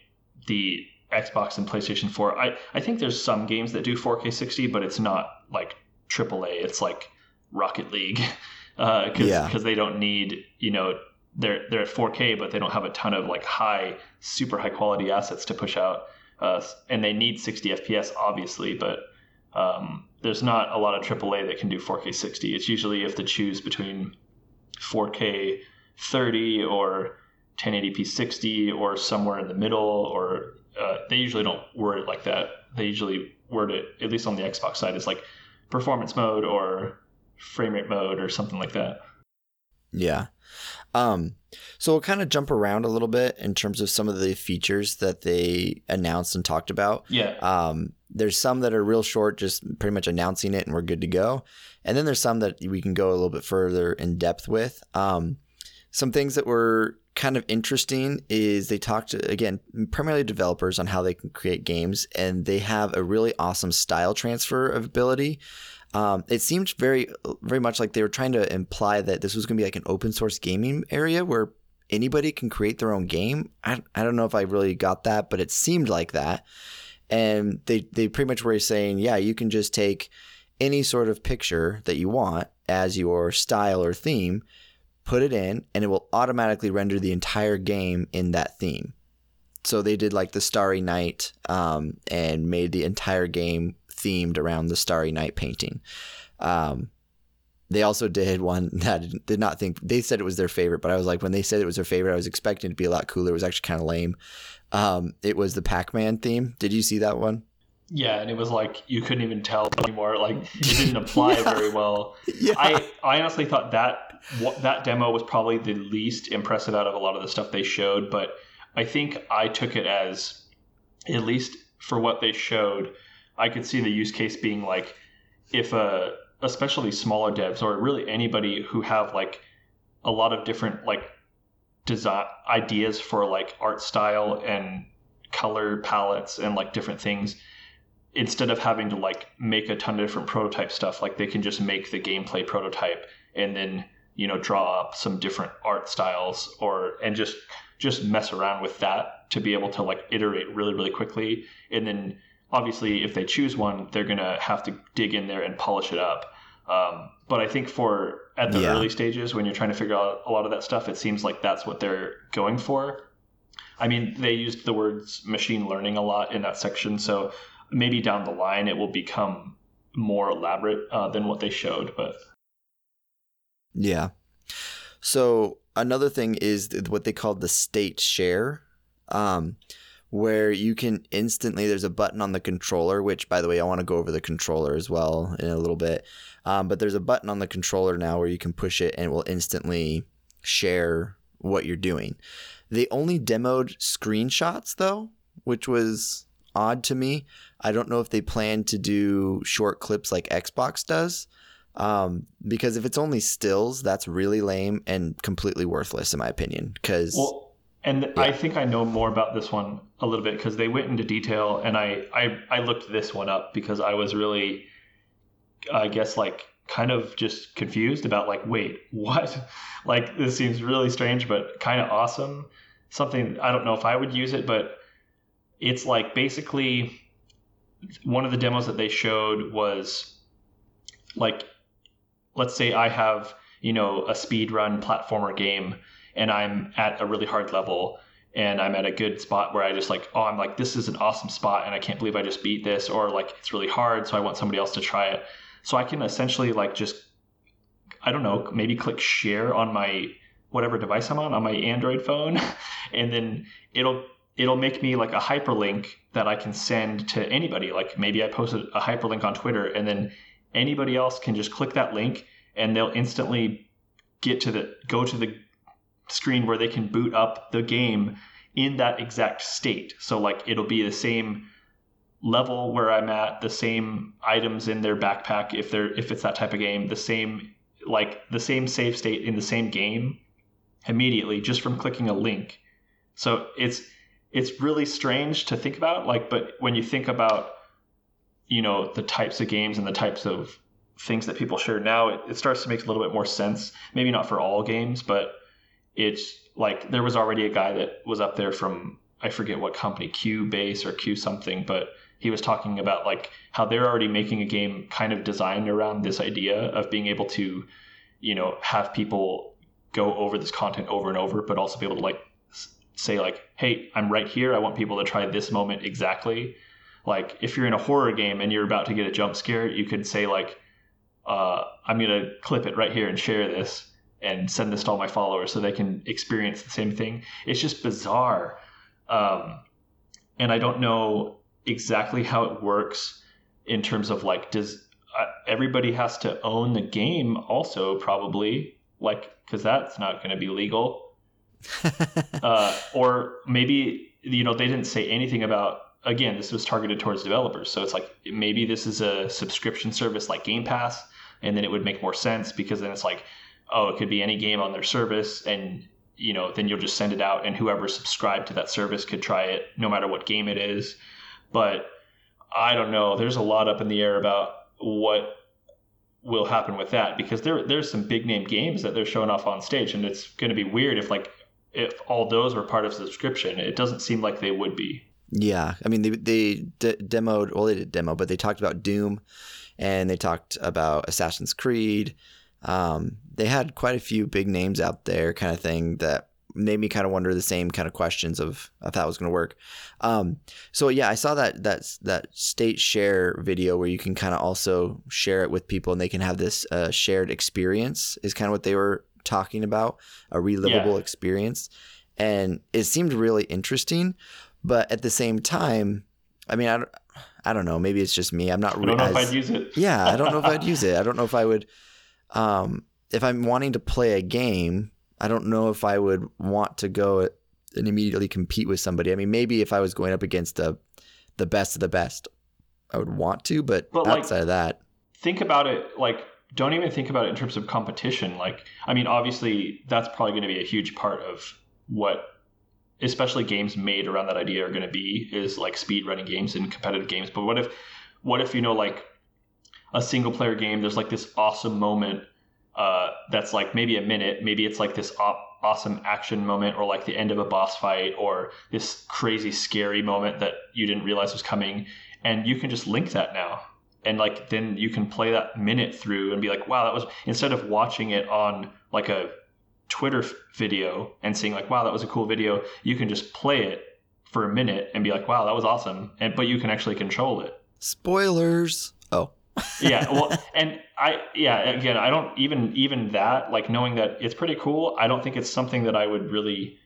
S2: the Xbox and PlayStation 4. I, I think there's some games that do 4K 60, but it's not like AAA. It's like Rocket League because uh,
S1: Yeah.
S2: they don't need you know they're they're at 4K, but they don't have a ton of like high super high quality assets to push out, uh, and they need 60 FPS obviously, but um, there's not a lot of AAA that can do 4K 60. It's usually you have to choose between 4K 30 or 1080p 60 or somewhere in the middle or uh, they usually don't word it like that they usually word it at least on the xbox side it's like performance mode or frame rate mode or something like that
S1: Yeah. Um, so we'll kind of jump around a little bit in terms of some of the features that they announced and talked about.
S2: yeah
S1: Um, there's some that are real short, just pretty much announcing it and we're good to go. And then there's some that we can go a little bit further in depth with. Um, some things that were kind of interesting is they talked to, again, primarily developers on how they can create games, and they have a really awesome style transfer of ability. Um, it seemed very, very much like they were trying to imply that this was going to be like an open source gaming area where anybody can create their own game. I, I don't know if I really got that, but it seemed like that. And they, they pretty much were saying, yeah, you can just take any sort of picture that you want as your style or theme, put it in, and it will automatically render the entire game in that theme. So they did like the Starry Night um, and made the entire game themed around the Starry Night painting. Um, they also did one that I did not think they said it was their favorite, but I was like, when they said it was their favorite, I was expecting it to be a lot cooler. It was actually kind of lame. Um, it was the Pac Man theme. Did you see that one?
S2: yeah and it was like you couldn't even tell anymore like it didn't apply
S1: Yeah.
S2: very well
S1: Yeah.
S2: I, I honestly thought that what, that demo was probably the least impressive out of a lot of the stuff they showed, but I think I took it as at least for what they showed, I could see the use case being like if a especially smaller devs or really anybody who have like a lot of different like design ideas for like art style and color palettes and like different things instead of having to like make a ton of different prototype stuff like they can just make the gameplay prototype and then you know draw up some different art styles or and just just mess around with that to be able to like iterate really really quickly and then obviously if they choose one they're gonna have to dig in there and polish it up um, but i think for at the
S1: Yeah.
S2: early stages when you're trying to figure out a lot of that stuff it seems like that's what they're going for i mean they used the words machine learning a lot in that section so maybe down the line it will become more elaborate uh, than what they showed but
S1: Yeah. So another thing is what they call the state share, um, where you can instantly. There's a button on the controller, which, by the way, I want to go over the controller as well in a little bit. Um, but there's a button on the controller now where you can push it and it will instantly share what you're doing. They only demoed screenshots though, which was odd to me. I don't know if they plan to do short clips like Xbox does. Um, because if it's only stills, that's really lame and completely worthless in my opinion. Because
S2: Well, and I think I know more about this one a little bit because they went into detail, and I, I I looked this one up because I was really, I guess, like kind of just confused about like, wait, what? like this seems really strange, but kind of awesome. Something I don't know if I would use it, but it's like basically one of the demos that they showed was like let's say I have, you know, a speed run platformer game and I'm at a really hard level and I'm at a good spot where I just like, oh, I'm like, this is an awesome spot and I can't believe I just beat this, or like it's really hard, so I want somebody else to try it. So I can essentially like just, I don't know, maybe click share on my whatever device I'm on, on my Android phone, and then it'll it'll make me like a hyperlink that I can send to anybody. Like maybe I posted a hyperlink on Twitter and then anybody else can just click that link and they'll instantly get to the go to the screen where they can boot up the game in that exact state. So like it'll be the same level where I'm at, the same items in their backpack if they're if it's that type of game, the same like the same save state in the same game immediately just from clicking a link. So it's it's really strange to think about like but when you think about you know the types of games and the types of things that people share now it, it starts to make a little bit more sense maybe not for all games but it's like there was already a guy that was up there from I forget what company, Q Base or Q something, but he was talking about like how they're already making a game kind of designed around this idea of being able to, you know, have people go over this content over and over, but also be able to like say like, hey, I'm right here. I want people to try this moment exactly. Like if you're in a horror game and you're about to get a jump scare, you could say like, uh, I'm gonna clip it right here and share this and send this to all my followers so they can experience the same thing. It's just bizarre. Um, and I don't know exactly how it works in terms of like, does uh, everybody has to own the game also probably like, cause that's not going to be legal. uh, or maybe, you know, they didn't say anything about, again, this was targeted towards developers. So it's like, maybe this is a subscription service like Game Pass and then it would make more sense because then it's like, oh, it could be any game on their service, and you know, then you'll just send it out, and whoever subscribed to that service could try it, no matter what game it is. But I don't know. There's a lot up in the air about what will happen with that because there there's some big name games that they're showing off on stage, and it's going to be weird if like if all those were part of subscription. It doesn't seem like they would be.
S1: Yeah, I mean they they de- demoed well they did demo, but they talked about Doom, and they talked about Assassin's Creed. Um, they had quite a few big names out there, kind of thing that made me kind of wonder the same kind of questions of if that was going to work. Um, so yeah, I saw that that that state share video where you can kind of also share it with people and they can have this uh, shared experience is kind of what they were talking about, a relivable yeah. experience, and it seemed really interesting. But at the same time, I mean, I don't, I don't know. Maybe it's just me. I'm not.
S2: I don't know as, if I'd use it.
S1: yeah, I don't know if I'd use it. I don't know if I would um, if I'm wanting to play a game, I don't know if I would want to go and immediately compete with somebody. I mean, maybe if I was going up against the the best of the best, I would want to, but, but outside like, of that,
S2: think about it like don't even think about it in terms of competition. Like, I mean, obviously that's probably going to be a huge part of what especially games made around that idea are going to be is like speed running games and competitive games. But what if what if you know like a single player game, there's like this awesome moment uh, that's like maybe a minute, maybe it's like this op- awesome action moment or like the end of a boss fight or this crazy scary moment that you didn't realize was coming. And you can just link that now. And like then you can play that minute through and be like, wow, that was instead of watching it on like a Twitter video and seeing like, wow, that was a cool video, you can just play it for a minute and be like, wow, that was awesome. And but you can actually control it.
S1: Spoilers. Oh
S2: yeah, well, and I yeah, again, I don't even even that like knowing that it's pretty cool. I don't think it's something that I would really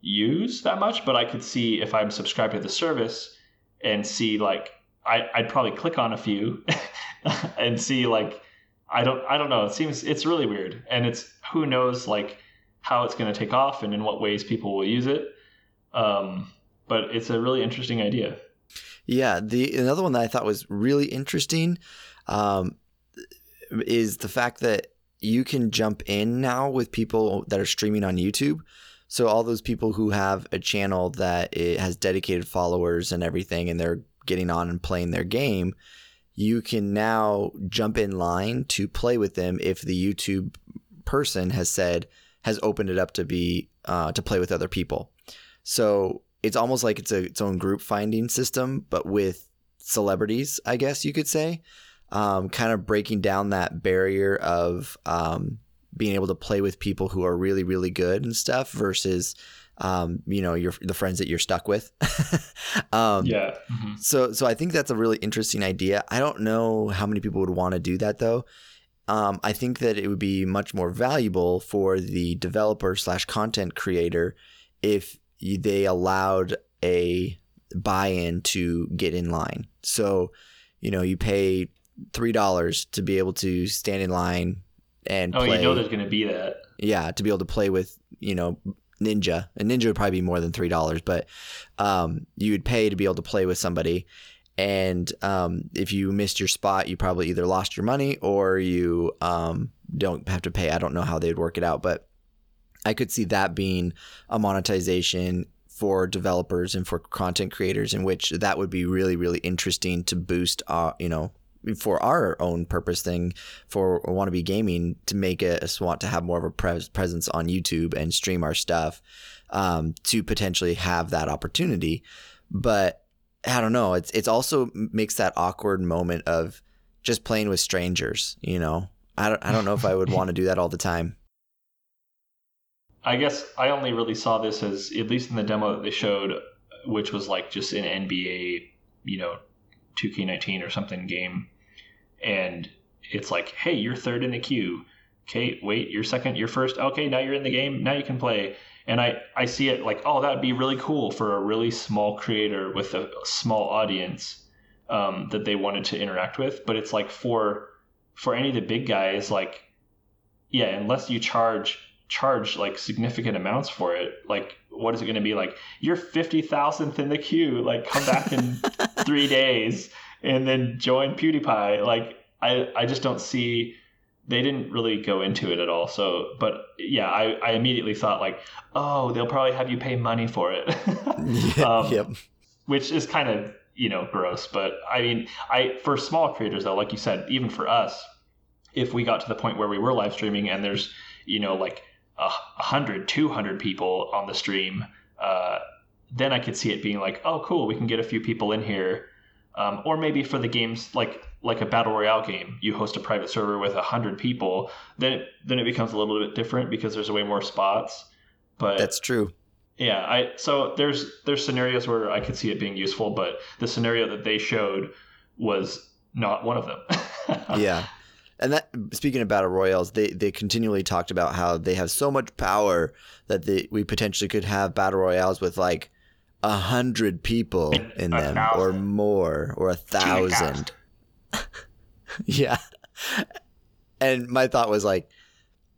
S2: use that much, but I could see if I'm subscribed to the service and see like I I'd probably click on a few and see like I don't I don't know. It seems it's really weird, and it's who knows like how it's going to take off and in what ways people will use it. Um, but it's a really interesting idea.
S1: Yeah, the another one that I thought was really interesting um, is the fact that you can jump in now with people that are streaming on YouTube. So all those people who have a channel that has dedicated followers and everything, and they're getting on and playing their game, you can now jump in line to play with them if the YouTube person has said has opened it up to be uh, to play with other people. So it's almost like it's a, its own group finding system, but with celebrities, I guess you could say um, kind of breaking down that barrier of um, being able to play with people who are really, really good and stuff versus, um, you know, your the friends that you're stuck with.
S2: um, yeah. Mm-hmm.
S1: So, so I think that's a really interesting idea. I don't know how many people would want to do that though. Um, I think that it would be much more valuable for the developer slash content creator if they allowed a buy-in to get in line. So, you know, you pay three dollars to be able to stand in line and
S2: oh,
S1: play.
S2: you know there's going to be that.
S1: Yeah, to be able to play with you know Ninja. And Ninja would probably be more than three dollars, but um, you would pay to be able to play with somebody. And um, if you missed your spot, you probably either lost your money or you um, don't have to pay. I don't know how they'd work it out, but I could see that being a monetization for developers and for content creators in which that would be really really interesting to boost uh, you know for our own purpose thing for wannabe gaming to make us want to have more of a pres- presence on YouTube and stream our stuff. um, to potentially have that opportunity. But I don't know. It's it's also makes that awkward moment of just playing with strangers. You know, I don't I don't know if I would want to do that all the time.
S2: I guess I only really saw this as at least in the demo that they showed, which was like just an NBA, you know, 2K19 or something game, and it's like, hey, you're third in the queue. Okay, wait, you're second, you're first. Okay, now you're in the game. Now you can play. And I I see it like, oh, that would be really cool for a really small creator with a small audience um, that they wanted to interact with. But it's like for for any of the big guys, like, yeah, unless you charge charge like significant amounts for it, like what is it going to be like? You're fifty thousandth in the queue. Like come back in three days and then join PewDiePie. Like I I just don't see. They didn't really go into it at all. So, but yeah, I, I immediately thought like, oh, they'll probably have you pay money for it. um, yep. Which is kind of you know gross. But I mean, I for small creators though, like you said, even for us, if we got to the point where we were live streaming and there's you know like a 100 200 people on the stream uh, then i could see it being like oh cool we can get a few people in here. Um, or maybe for the games like like a battle royale game you host a private server with 100 people then it, then it becomes a little bit different because there's way more spots. But
S1: that's true.
S2: Yeah i so there's there's scenarios where i could see it being useful but the scenario that they showed was not one of them.
S1: Yeah and that speaking of battle royals, they they continually talked about how they have so much power that they, we potentially could have battle royales with like a hundred people in a them thousand. or more or a thousand. yeah. And my thought was like,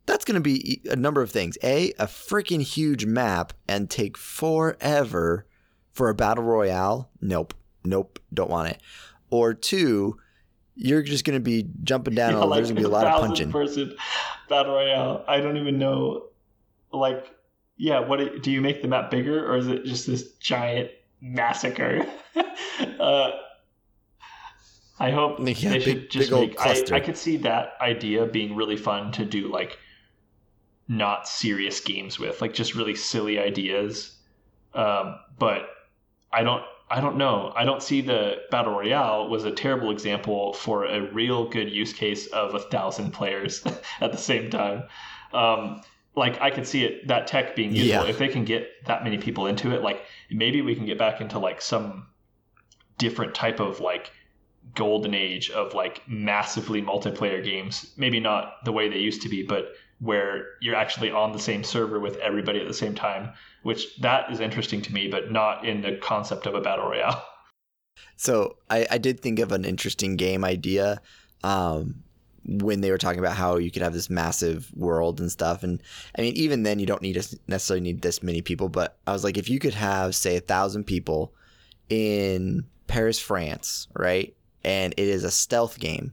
S1: that's going to be a number of things. A, a freaking huge map and take forever for a battle royale. Nope. Nope. Don't want it. Or two, you're just going to be jumping down. Yeah, like there's going to be a lot of punching.
S2: Person battle royale. I don't even know. Like, yeah. What do you make the map bigger, or is it just this giant massacre? uh, I hope yeah, they big, should just make. I, I could see that idea being really fun to do, like not serious games with, like just really silly ideas. Um, but I don't I don't know. I don't see the battle royale was a terrible example for a real good use case of a thousand players at the same time. Um, like I could see it that tech being useful yeah. if they can get that many people into it. Like maybe we can get back into like some different type of like golden age of like massively multiplayer games. Maybe not the way they used to be, but where you're actually on the same server with everybody at the same time which that is interesting to me, but not in the concept of a battle royale.
S1: So I, I did think of an interesting game idea um, when they were talking about how you could have this massive world and stuff. And I mean, even then, you don't need to necessarily need this many people. But I was like, if you could have, say, a thousand people in Paris, France, right? And it is a stealth game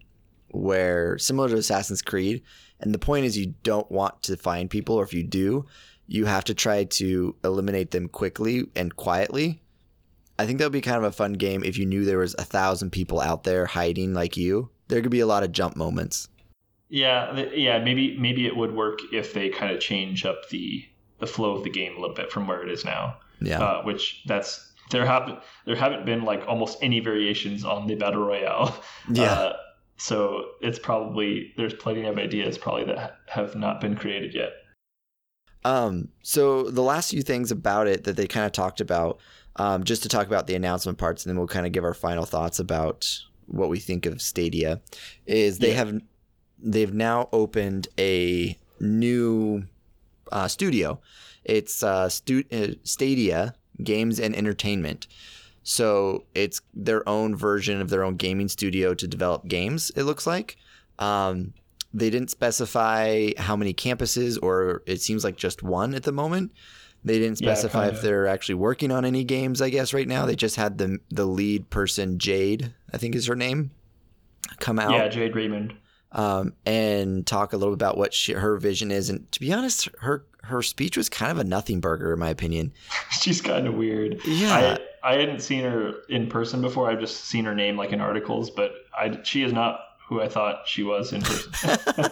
S1: where similar to Assassin's Creed. And the point is, you don't want to find people, or if you do, you have to try to eliminate them quickly and quietly. I think that would be kind of a fun game if you knew there was a thousand people out there hiding like you. There could be a lot of jump moments.
S2: Yeah, yeah, maybe maybe it would work if they kind of change up the the flow of the game a little bit from where it is now.
S1: Yeah,
S2: uh, which that's there haven't there haven't been like almost any variations on the battle royale.
S1: Yeah. Uh,
S2: so it's probably there's plenty of ideas probably that have not been created yet.
S1: Um, so the last few things about it that they kind of talked about, um, just to talk about the announcement parts, and then we'll kind of give our final thoughts about what we think of Stadia, is they yeah. have they've now opened a new uh, studio. It's uh, stu- uh, Stadia Games and Entertainment. So it's their own version of their own gaming studio to develop games. It looks like. Um, they didn't specify how many campuses, or it seems like just one at the moment. They didn't specify yeah, if they're actually working on any games. I guess right now they just had the the lead person Jade, I think is her name, come out.
S2: Yeah, Jade Raymond.
S1: Um, and talk a little bit about what she, her vision is. And to be honest, her her speech was kind of a nothing burger in my opinion.
S2: She's kind of weird.
S1: Yeah.
S2: I, I hadn't seen her in person before. I've just seen her name like in articles, but I, she is not who I thought she was in person.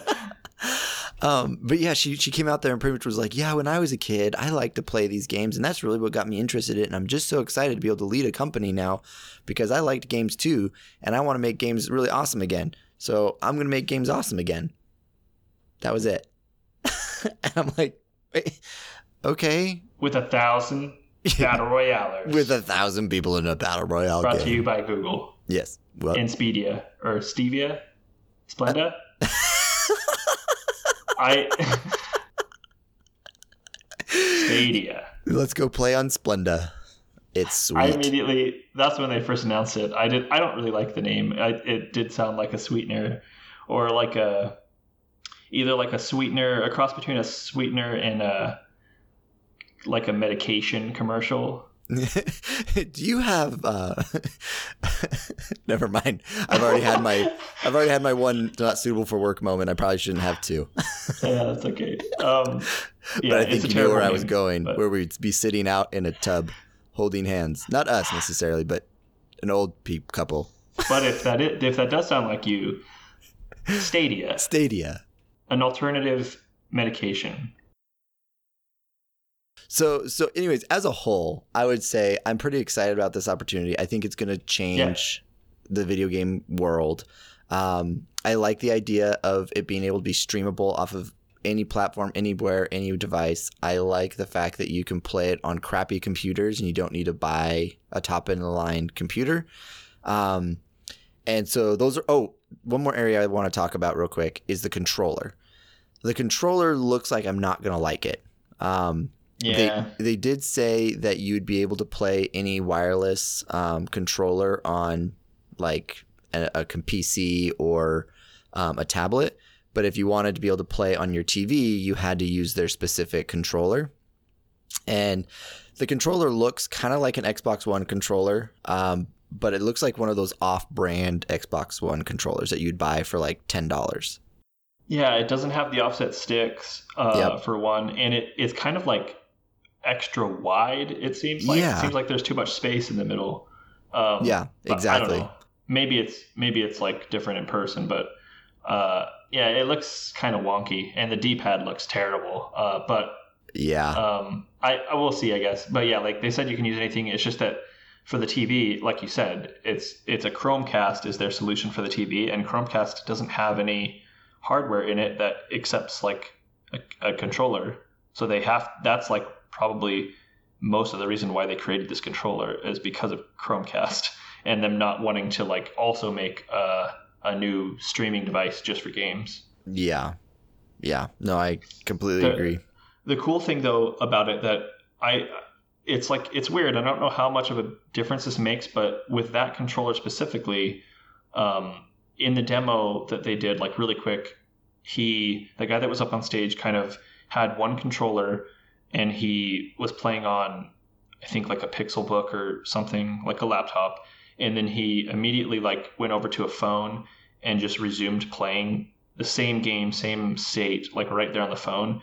S1: Um, but yeah, she she came out there and pretty much was like, yeah, when I was a kid, I liked to play these games, and that's really what got me interested in it. And I'm just so excited to be able to lead a company now because I liked games too, and I want to make games really awesome again. So I'm gonna make games awesome again. That was it. and I'm like, Wait, okay,
S2: With a thousand battle royalers.
S1: with a thousand people in a battle royale
S2: brought
S1: game.
S2: to you by Google.
S1: Yes. Well,
S2: and Speedia or Stevia, Splenda. I Stadia.
S1: let's go play on Splenda. It's sweet.
S2: I immediately that's when they first announced it. I did. I don't really like the name. I, it did sound like a sweetener, or like a either like a sweetener, a cross between a sweetener and a like a medication commercial.
S1: Do you have? uh Never mind. I've already had my. I've already had my one not suitable for work moment. I probably shouldn't have two.
S2: Yeah, that's okay. Um, yeah,
S1: but I think you know where
S2: terrible
S1: I was going,
S2: but-
S1: where we'd be sitting out in a tub, holding hands. Not us necessarily, but an old peep couple.
S2: But if that if that does sound like you, Stadia,
S1: Stadia.
S2: an alternative medication.
S1: So so anyways, as a whole, I would say I'm pretty excited about this opportunity. I think it's going to change the video game world. Um, I like the idea of it being able to be streamable off of any platform, anywhere, any device. I like the fact that you can play it on crappy computers and you don't need to buy a top end of the line computer. Um, and so those are oh, one more area I want to talk about real quick is the controller. The controller looks like I'm not gonna like it. Um,
S2: Yeah,
S1: they, they did say that you'd be able to play any wireless um, controller on like a, a PC or um, a tablet. But if you wanted to be able to play on your TV, you had to use their specific controller. And the controller looks kind of like an Xbox One controller, um, but it looks like one of those off brand Xbox One controllers that you'd buy for like $10.
S2: yeah. It doesn't have the offset sticks uh,
S1: Yep.
S2: for one, and it it's kind of like extra wide. It seems like
S1: Yeah.
S2: it seems like there's too much space in the middle. Um,
S1: Yeah,
S2: but I don't
S1: exactly.
S2: Maybe it's maybe it's like different in person, but uh, yeah, it looks kind of wonky, and the D-pad looks terrible. Uh, but
S1: Yeah.
S2: um, I, I will see, I guess. But yeah, like they said, you can use anything. It's just that for the TV, like you said, it's it's a Chromecast is their solution for the TV, and Chromecast doesn't have any hardware in it that accepts like a, a controller. So they have that's like probably most of the reason why they created this controller is because of Chromecast and them not wanting to like also make uh, a new streaming device just for games.
S1: Yeah. Yeah. No, I completely
S2: The-
S1: agree.
S2: The cool thing though about it that I it's like it's weird. I don't know how much of a difference this makes, but with that controller specifically, um, in the demo that they did, like really quick, he the guy that was up on stage kind of had one controller and he was playing on I think like a Pixel book or something, like a laptop, and then he immediately like went over to a phone and just resumed playing the same game, same state, like right there on the phone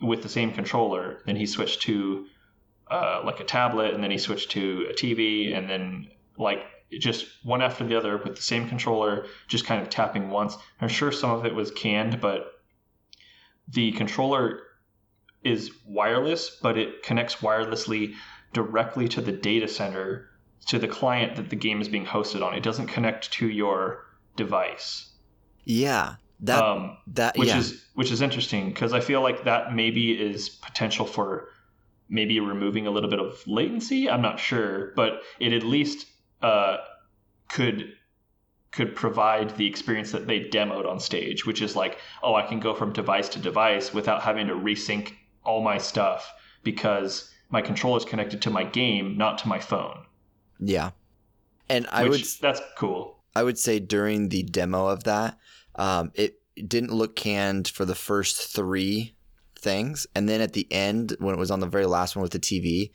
S2: with the same controller. Then he switched to uh, like a tablet, and then he switched to a TV, and then like just one after the other with the same controller, just kind of tapping once. I'm sure some of it was canned, but the controller is wireless, but it connects wirelessly directly to the data center to the client that the game is being hosted on. It doesn't connect to your device.
S1: Yeah. That
S2: um,
S1: that
S2: which
S1: yeah.
S2: is which is interesting because I feel like that maybe is potential for maybe removing a little bit of latency. I'm not sure, but it at least uh, could could provide the experience that they demoed on stage, which is like, oh, I can go from device to device without having to resync all my stuff because my controller is connected to my game, not to my phone.
S1: yeah. And I
S2: which
S1: would
S2: that's cool.
S1: I would say during the demo of that, um, it didn't look canned for the first three things, and then at the end, when it was on the very last one with the TV,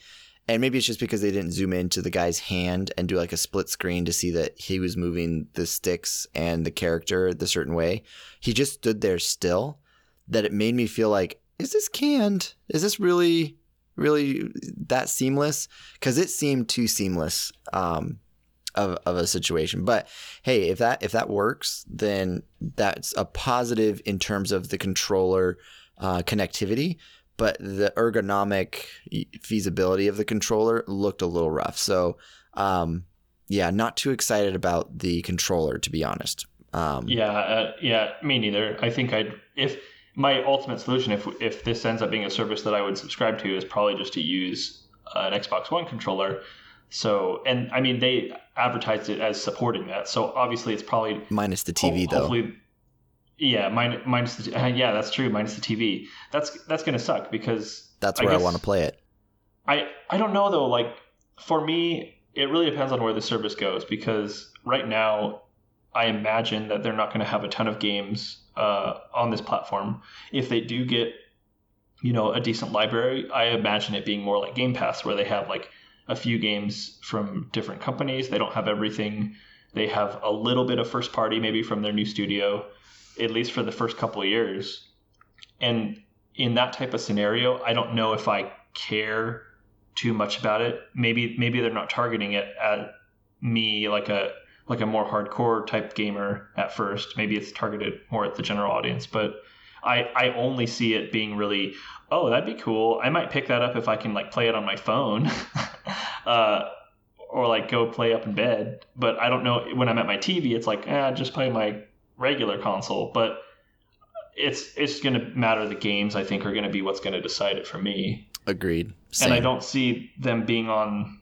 S1: and maybe it's just because they didn't zoom into the guy's hand and do like a split screen to see that he was moving the sticks and the character the certain way. He just stood there still. That it made me feel like, is this canned? Is this really, really that seamless? Because it seemed too seamless. Um, of, of a situation. But hey, if that if that works, then that's a positive in terms of the controller uh, connectivity. But the ergonomic feasibility of the controller looked a little rough. So um, yeah, not too excited about the controller to be honest.
S2: Um, yeah, uh, yeah, me neither. I think I'd if my ultimate solution, if if this ends up being a service that I would subscribe to, is probably just to use an Xbox One controller. So, and I mean, they advertised it as supporting that. So obviously, it's probably
S1: minus the TV ho- though.
S2: Yeah, minus, minus the uh, yeah, that's true. Minus the TV. That's that's gonna suck because
S1: that's where I, I want to play it.
S2: I I don't know though. Like for me, it really depends on where the service goes because right now, I imagine that they're not going to have a ton of games uh, on this platform. If they do get you know a decent library, I imagine it being more like Game Pass, where they have like a few games from different companies. They don't have everything. They have a little bit of first party, maybe from their new studio, at least for the first couple of years. And in that type of scenario, I don't know if I care too much about it. Maybe maybe they're not targeting it at me like a like a more hardcore type gamer at first. Maybe it's targeted more at the general audience, but I I only see it being really oh that'd be cool. I might pick that up if I can like play it on my phone. uh, or like go play up in bed. But I don't know when I'm at my TV, it's like, eh, just play my regular console. But it's it's going to matter. The games I think are going to be what's going to decide it for me.
S1: Agreed.
S2: Same. And I don't see them being on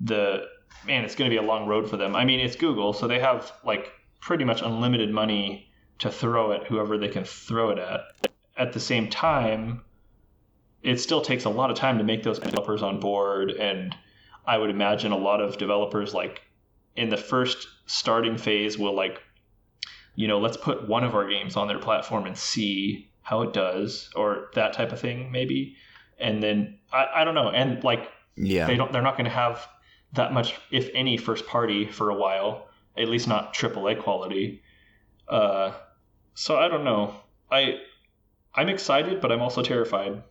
S2: the man. It's going to be a long road for them. I mean, it's Google, so they have like pretty much unlimited money to throw at whoever they can throw it at. At the same time, it still takes a lot of time to make those developers on board and I would imagine a lot of developers like in the first starting phase will like, you know, let's put one of our games on their platform and see how it does or that type of thing maybe. And then I, I don't know. And like, yeah, they don't, they're not going to have that much, if any first party for a while, at least not AAA quality. Uh, so I don't know. I, I'm excited, but I'm also terrified.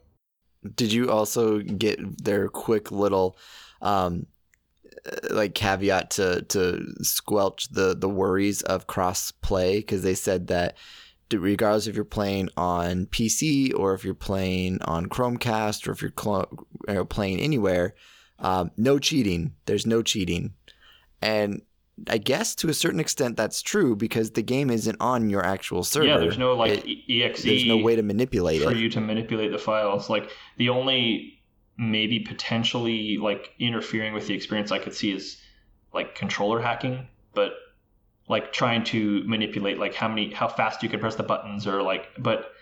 S1: Did you also get their quick little um, like caveat to to squelch the the worries of cross play because they said that regardless if you're playing on PC or if you're playing on Chromecast or if you're cl- playing anywhere, um, no cheating. There's no cheating, and I guess to a certain extent that's true because the game isn't on your actual server.
S2: Yeah, there's no like it, exe.
S1: There's no way to manipulate
S2: for
S1: it
S2: for you to manipulate the files. Like the only maybe potentially like interfering with the experience I could see is like controller hacking, but like trying to manipulate like how many how fast you can press the buttons or like but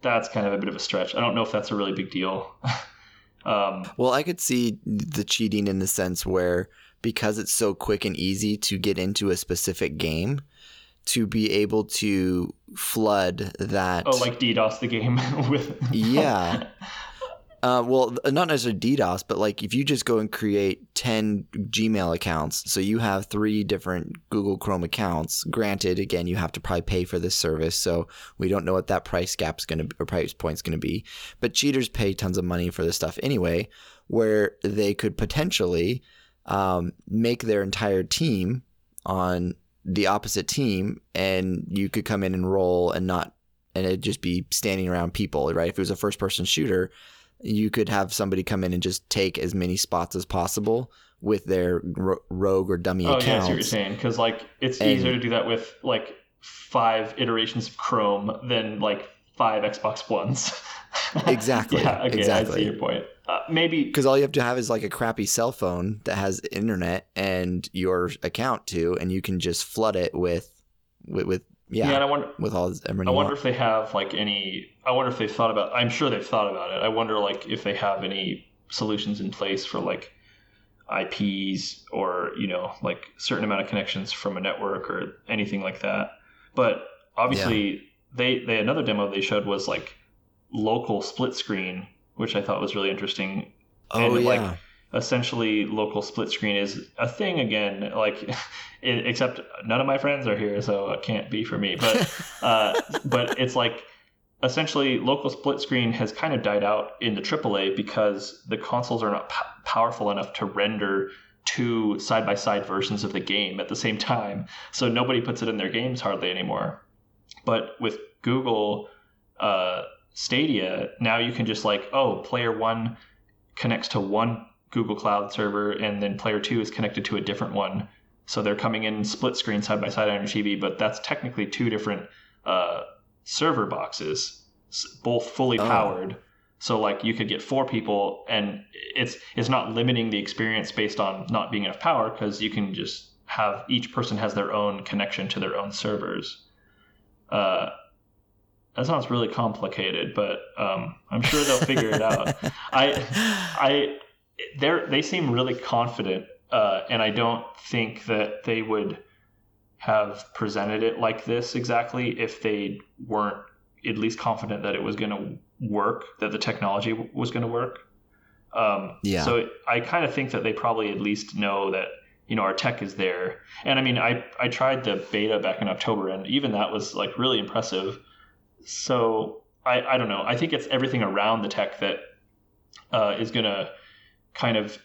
S2: that's kind of a bit of a stretch. I don't know if that's a really big deal.
S1: um, well, I could see the cheating in the sense where because it's so quick and easy to get into a specific game, to be able to flood that.
S2: Oh, like DDoS the game with.
S1: yeah, Uh, well, not necessarily DDoS, but like if you just go and create 10 Gmail accounts, so you have three different Google Chrome accounts. Granted, again, you have to probably pay for this service, so we don't know what that price gap's going to or price point's going to be. But cheaters pay tons of money for this stuff anyway, where they could potentially um, make their entire team on the opposite team, and you could come in and roll and not, and it'd just be standing around people, right? If it was a first person shooter you could have somebody come in and just take as many spots as possible with their ro- rogue or dummy oh, accounts. yeah, I see
S2: what you're saying. Because like it's and, easier to do that with like five iterations of Chrome than like five Xbox Ones.
S1: exactly. yeah, okay, exactly.
S2: I see your point. Uh, maybe
S1: because all you have to have is like a crappy cell phone that has internet and your account too, and you can just flood it with with, with yeah, yeah and I wonder with all this,
S2: I wonder want. if they have like any. I wonder if they've thought about. I'm sure they've thought about it. I wonder like if they have any solutions in place for like IPs or you know like certain amount of connections from a network or anything like that. But obviously, yeah. they they another demo they showed was like local split screen, which I thought was really interesting.
S1: Oh and, yeah. Like,
S2: essentially local split screen is a thing again like it, except none of my friends are here so it can't be for me but uh, but it's like essentially local split screen has kind of died out in the AAA because the consoles are not p- powerful enough to render two side by side versions of the game at the same time. So nobody puts it in their games hardly anymore. But with Google uh, Stadia, now you can just like, oh, player one connects to one Google Cloud server, and then player two is connected to a different one. So they're coming in split screen side by side on your TV, but that's technically two different uh, server boxes, both fully oh. powered. So like you could get four people, and it's it's not limiting the experience based on not being enough power because you can just have each person has their own connection to their own servers. Uh, that sounds really complicated, but um, I'm sure they'll figure it out. I, I, they they seem really confident, uh, and I don't think that they would have presented it like this exactly if they weren't at least confident that it was going to work, that the technology was going to work. Um, yeah. So I kind of think that they probably at least know that you know our tech is there. And I mean, I I tried the beta back in October, and even that was like really impressive so I, I don't know. I think it's everything around the tech that uh, is going to kind of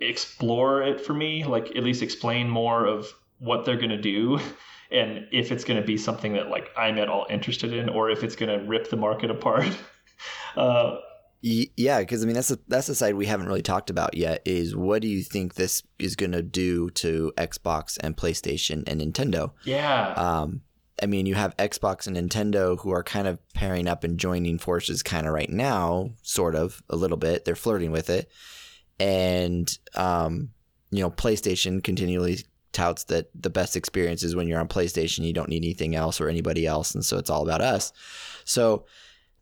S2: explore it for me, like at least explain more of what they're going to do and if it's going to be something that like I'm at all interested in or if it's going to rip the market apart. uh,
S1: yeah, because I mean that's a, that's the side we haven't really talked about yet. Is what do you think this is going to do to Xbox and PlayStation and Nintendo?
S2: Yeah.
S1: Um, I mean, you have Xbox and Nintendo who are kind of pairing up and joining forces kind of right now, sort of a little bit. They're flirting with it. And, um, you know, PlayStation continually touts that the best experience is when you're on PlayStation, you don't need anything else or anybody else. And so it's all about us. So,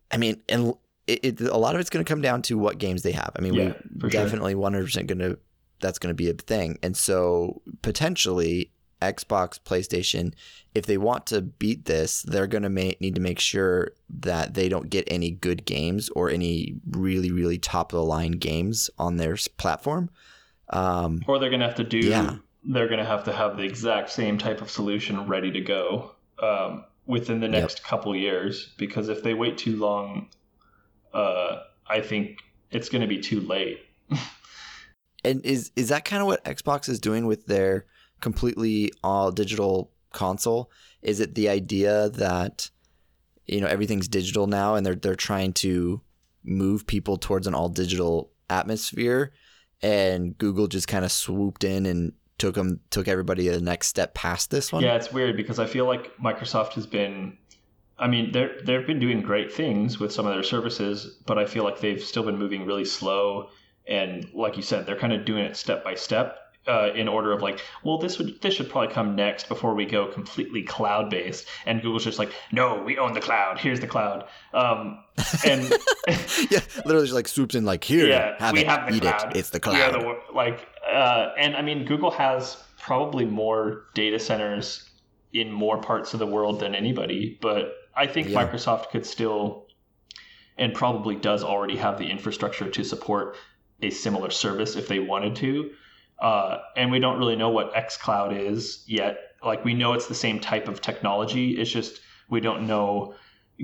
S1: I mean, and it, it a lot of it's going to come down to what games they have. I mean, yeah, we definitely sure. 100% going to, that's going to be a thing. And so potentially Xbox, PlayStation, if they want to beat this, they're going to ma- need to make sure that they don't get any good games or any really, really top of the line games on their platform. Um,
S2: or they're going to have to do, yeah. they're going to have to have the exact same type of solution ready to go um, within the next yep. couple years. Because if they wait too long, uh, I think it's going to be too late.
S1: and is is that kind of what Xbox is doing with their completely all digital console? Is it the idea that you know everything's digital now and they're they're trying to move people towards an all digital atmosphere and Google just kind of swooped in and took them took everybody the next step past this one?
S2: Yeah, it's weird because I feel like Microsoft has been I mean, they're they've been doing great things with some of their services, but I feel like they've still been moving really slow. And like you said, they're kind of doing it step by step uh, in order of like, well, this would this should probably come next before we go completely cloud based. And Google's just like, no, we own the cloud. Here's the cloud. Um, and
S1: yeah, literally just like swoops in like, here, yeah, have we it, have the cloud. it. It's the cloud. The,
S2: like, uh, and I mean, Google has probably more data centers in more parts of the world than anybody, but I think yeah. Microsoft could still and probably does already have the infrastructure to support a similar service if they wanted to. Uh, and we don't really know what xCloud is yet. Like we know it's the same type of technology. It's just we don't know.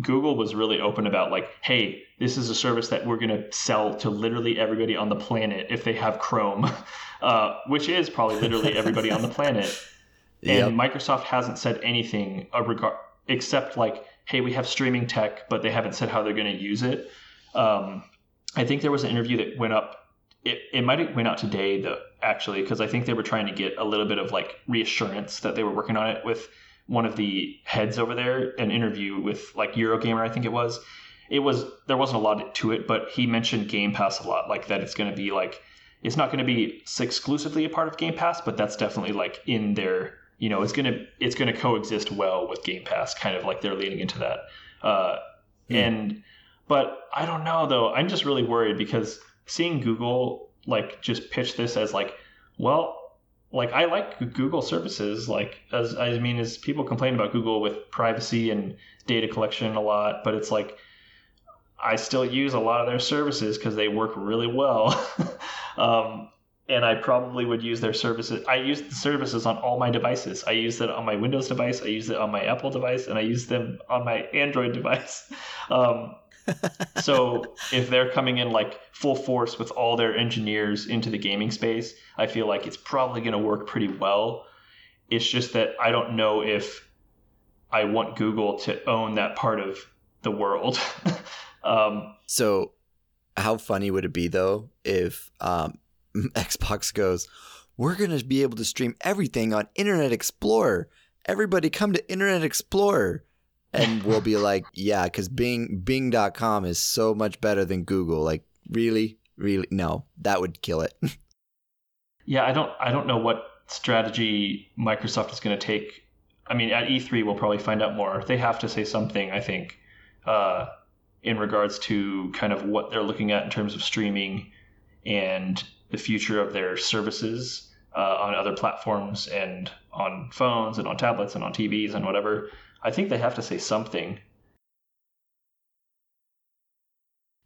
S2: Google was really open about like, hey, this is a service that we're going to sell to literally everybody on the planet if they have Chrome, uh, which is probably literally everybody on the planet. And yep. Microsoft hasn't said anything regard except like, hey, we have streaming tech, but they haven't said how they're going to use it. Um, I think there was an interview that went up it, it might have went out today though actually because I think they were trying to get a little bit of like reassurance that they were working on it with one of the heads over there an interview with like Eurogamer I think it was. It was there wasn't a lot to it but he mentioned Game Pass a lot like that it's going to be like it's not going to be exclusively a part of Game Pass but that's definitely like in their you know it's going to it's going to coexist well with Game Pass kind of like they're leaning into that. Uh, mm. and but I don't know though. I'm just really worried because seeing Google like just pitch this as like, well, like I like Google services. Like as I mean, as people complain about Google with privacy and data collection a lot, but it's like I still use a lot of their services because they work really well. um, and I probably would use their services. I use the services on all my devices. I use it on my Windows device. I use it on my Apple device, and I use them on my Android device. Um, so if they're coming in like full force with all their engineers into the gaming space, I feel like it's probably going to work pretty well. It's just that I don't know if I want Google to own that part of the world. um,
S1: so, how funny would it be though if um, Xbox goes, "We're going to be able to stream everything on Internet Explorer. Everybody, come to Internet Explorer." And we'll be like, yeah, because Bing Bing.com is so much better than Google. Like, really, really, no, that would kill it.
S2: yeah, I don't, I don't know what strategy Microsoft is going to take. I mean, at E3 we'll probably find out more. They have to say something, I think, uh, in regards to kind of what they're looking at in terms of streaming and the future of their services uh, on other platforms and on phones and on tablets and on TVs and whatever. I think they have to say something.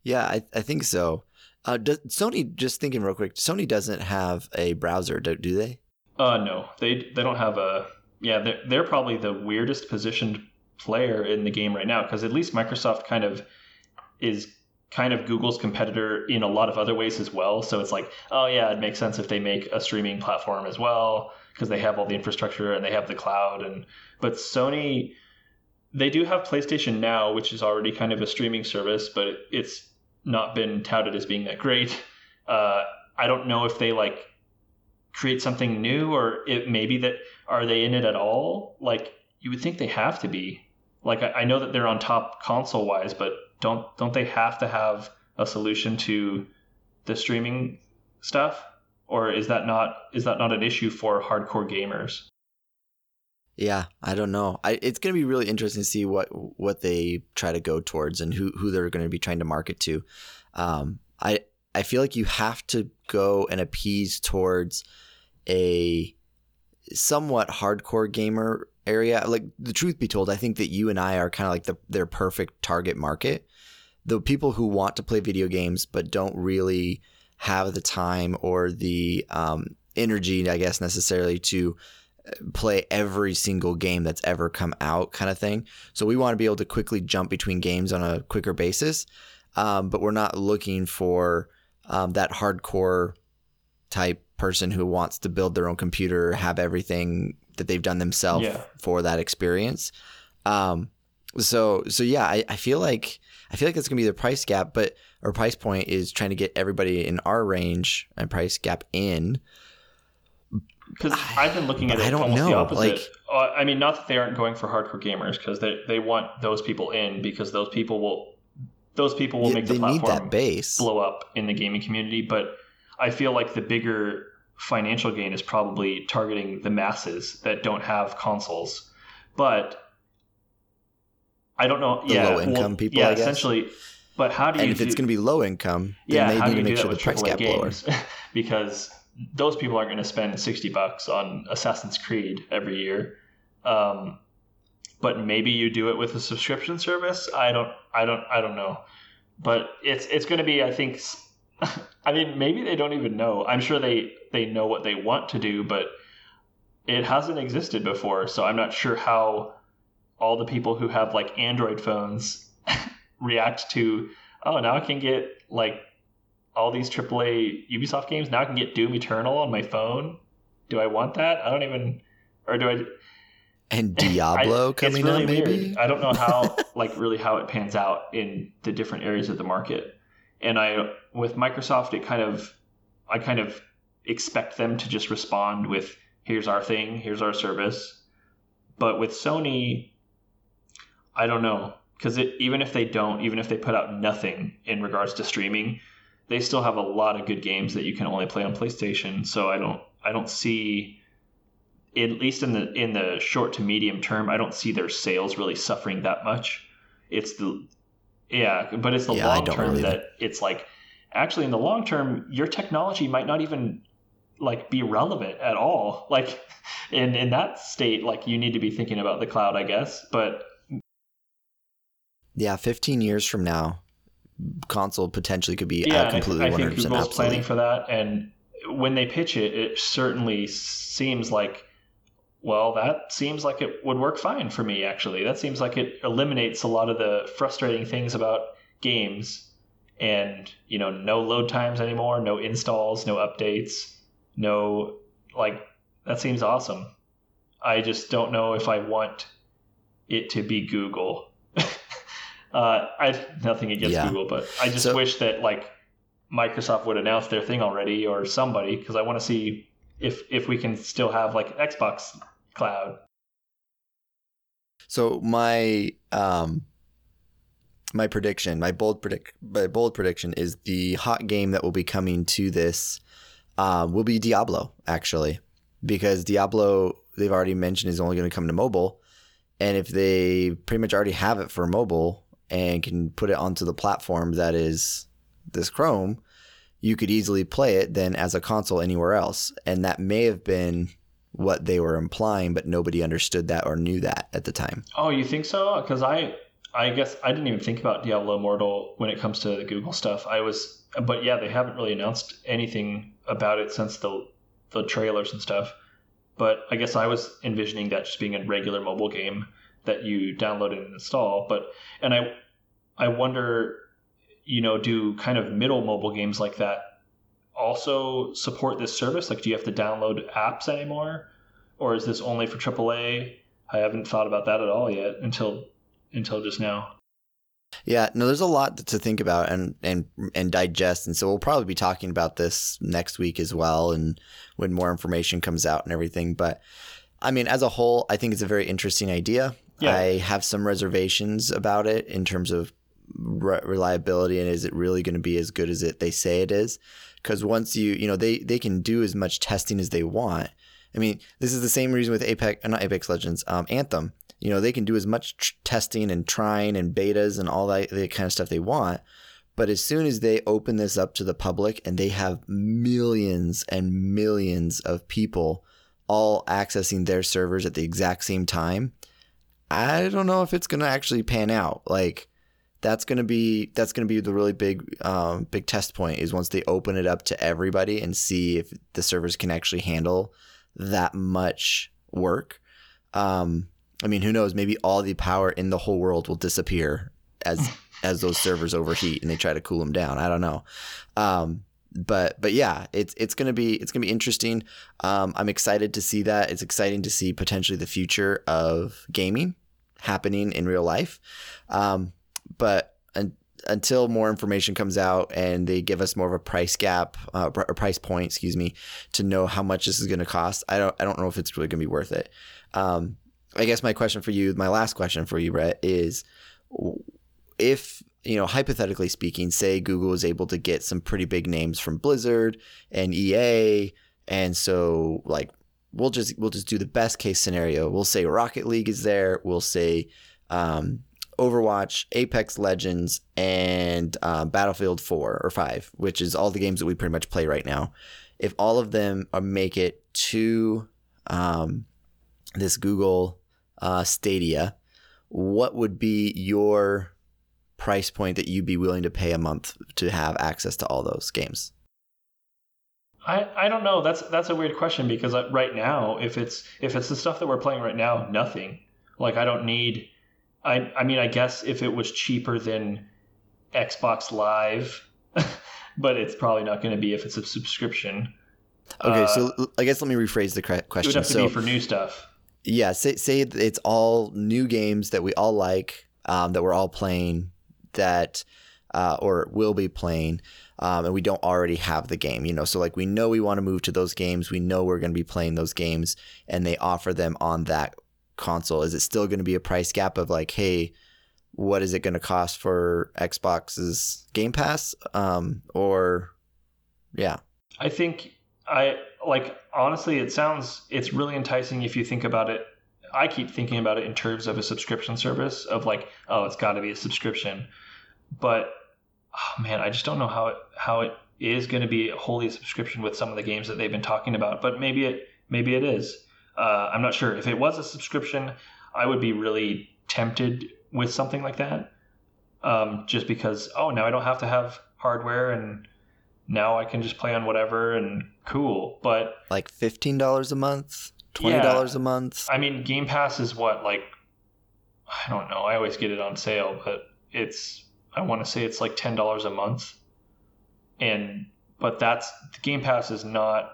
S1: Yeah, I, I think so. Uh, does, Sony, just thinking real quick, Sony doesn't have a browser, do, do they?
S2: Uh, no, they they don't have a. Yeah, they're, they're probably the weirdest positioned player in the game right now because at least Microsoft kind of is kind of Google's competitor in a lot of other ways as well. So it's like, oh yeah, it makes sense if they make a streaming platform as well because they have all the infrastructure and they have the cloud and but Sony they do have PlayStation Now, which is already kind of a streaming service, but it's not been touted as being that great. Uh, I don't know if they like create something new or it maybe that are they in it at all? Like you would think they have to be. Like I, I know that they're on top console wise, but don't don't they have to have a solution to the streaming stuff? Or is that not is that not an issue for hardcore gamers?
S1: Yeah, I don't know. I, it's going to be really interesting to see what what they try to go towards and who who they're going to be trying to market to. Um, I I feel like you have to go and appease towards a somewhat hardcore gamer area. Like the truth be told, I think that you and I are kind of like the their perfect target market. The people who want to play video games but don't really have the time or the um, energy, I guess, necessarily to play every single game that's ever come out kind of thing. So we want to be able to quickly jump between games on a quicker basis. Um, but we're not looking for um, that hardcore type person who wants to build their own computer, have everything that they've done themselves yeah. for that experience. Um, so so yeah, I, I feel like I feel like that's gonna be the price gap, but our price point is trying to get everybody in our range and price gap in
S2: because I've been looking at it I don't almost know. the opposite. Like, uh, I mean, not that they aren't going for hardcore gamers because they they want those people in because those people will those people will make the platform base. blow up in the gaming community. But I feel like the bigger financial gain is probably targeting the masses that don't have consoles. But I don't know.
S1: The
S2: yeah,
S1: low income
S2: well,
S1: people.
S2: Yeah, essentially. But how do you?
S1: And if
S2: do,
S1: it's going to be low income, then yeah, they need to make sure the price gap lower.
S2: because those people aren't going to spend 60 bucks on Assassin's Creed every year. Um, but maybe you do it with a subscription service. I don't, I don't, I don't know. But it's it's going to be, I think. I mean, maybe they don't even know. I'm sure they they know what they want to do, but it hasn't existed before. So I'm not sure how all the people who have like Android phones react to. Oh, now I can get like all these AAA Ubisoft games. Now I can get Doom Eternal on my phone. Do I want that? I don't even, or do I?
S1: And Diablo I, coming really out, maybe. Weird.
S2: I don't know how, like, really how it pans out in the different areas of the market. And I, with Microsoft, it kind of, I kind of expect them to just respond with, "Here's our thing. Here's our service." But with Sony, I don't know because even if they don't, even if they put out nothing in regards to streaming, they still have a lot of good games that you can only play on PlayStation. So I don't I don't see at least in the in the short to medium term, I don't see their sales really suffering that much. It's the yeah, but it's the yeah, long term really that it's like actually in the long term your technology might not even like be relevant at all. Like in in that state like you need to be thinking about the cloud, I guess, but
S1: yeah, 15 years from now, console potentially could be yeah, completely I, I think Google's
S2: planning for that, and when they pitch it, it certainly seems like, well, that seems like it would work fine for me. Actually, that seems like it eliminates a lot of the frustrating things about games and you know no load times anymore no installs no updates no like that seems awesome. I just don't know if i want it to be google uh, i nothing against
S1: Yeah.
S2: google but i just
S1: So-
S2: wish that like microsoft would announce their thing already or somebody because i want to see if if we can still have like xbox cloud
S1: So my um my prediction, my bold predict my bold prediction is the hot game that will be coming to this um, will be Diablo actually, because Diablo they've already mentioned is only going to come to mobile, and if they pretty much already have it for mobile and can put it onto the platform that is this Chrome, you could easily play it then as a console anywhere else, and that may have been what they were implying, but nobody understood that or knew that at the time.
S2: Oh, you think so? Because I, I guess I didn't even think about Diablo Immortal when it comes to the Google stuff. I was, but yeah, they haven't really announced anything about it since the the trailers and stuff. But I guess I was envisioning that just being a regular mobile game that you download and install. But and I, I wonder, you know, do kind of middle mobile games like that also support this service? Like, do you have to download apps anymore, or is this only for AAA? I haven't thought about that at all yet until until just now.
S1: Yeah, no, there's a lot to think about and and and digest, and so we'll probably be talking about this next week as well, and when more information comes out and everything. But I mean, as a whole, I think it's a very interesting idea.
S2: Yeah.
S1: I have some reservations about it in terms of re- reliability and is it really going to be as good as it they say it is? Because once you you know they they can do as much testing as they want. I mean, this is the same reason with Apex, uh, not Apex Legends, um, Anthem. You know, they can do as much tr- testing and trying and betas and all that the kind of stuff they want. But as soon as they open this up to the public and they have millions and millions of people all accessing their servers at the exact same time, I don't know if it's going to actually pan out. Like that's going to be that's to be the really big um, big test point is once they open it up to everybody and see if the servers can actually handle that much work. Um, I mean, who knows? Maybe all the power in the whole world will disappear as as those servers overheat and they try to cool them down. I don't know. Um, but but yeah, it's it's gonna be it's gonna be interesting. Um, I'm excited to see that. It's exciting to see potentially the future of gaming happening in real life. Um, but un- until more information comes out and they give us more of a price gap uh, or price point, excuse me, to know how much this is going to cost, I don't I don't know if it's really going to be worth it. Um, I guess my question for you, my last question for you, Brett, is if you know hypothetically speaking, say Google is able to get some pretty big names from Blizzard and EA, and so like we'll just we'll just do the best case scenario. We'll say Rocket League is there. We'll say um, Overwatch, Apex Legends, and uh, Battlefield 4 or 5, which is all the games that we pretty much play right now. If all of them uh, make it to um, this Google uh, Stadia, what would be your price point that you'd be willing to pay a month to have access to all those games?
S2: I, I don't know. That's that's a weird question because uh, right now, if it's if it's the stuff that we're playing right now, nothing. Like I don't need. I I mean, I guess if it was cheaper than Xbox Live, but it's probably not going to be if it's a subscription.
S1: Okay,
S2: Uh,
S1: so I guess let me rephrase the cre-
S2: It would
S1: question.
S2: have to
S1: So,
S2: be for new stuff.
S1: yeah, say say it's all new games that we all like, um, that we're all playing, that uh, or will be playing, um, and we don't already have the game. You know, so like we know we want to move to those games. We know we're going to be playing those games, and they offer them on that console. Is it still going to be a price gap of like, hey, what is it going to cost for Xbox's Game Pass? Um, or yeah,
S2: I think I like honestly it sounds it's really enticing if you think about it. I keep thinking about it in terms of a subscription service of like, oh, it's got to be a subscription. But oh man, I just don't know how it how it is going to be a wholly a subscription with some of the games that they've been talking about. But maybe it maybe it is. Uh, I'm not sure. If it was a subscription, I would be really tempted with something like that. Um, just because, oh, now I don't have to have hardware and now I can just play on whatever and cool. But
S1: like fifteen dollars a month, twenty dollars a month.
S2: I mean, Game Pass is what like I don't know. I always get it on sale, but it's I want to say it's like ten dollars a month, and but that's Game Pass is not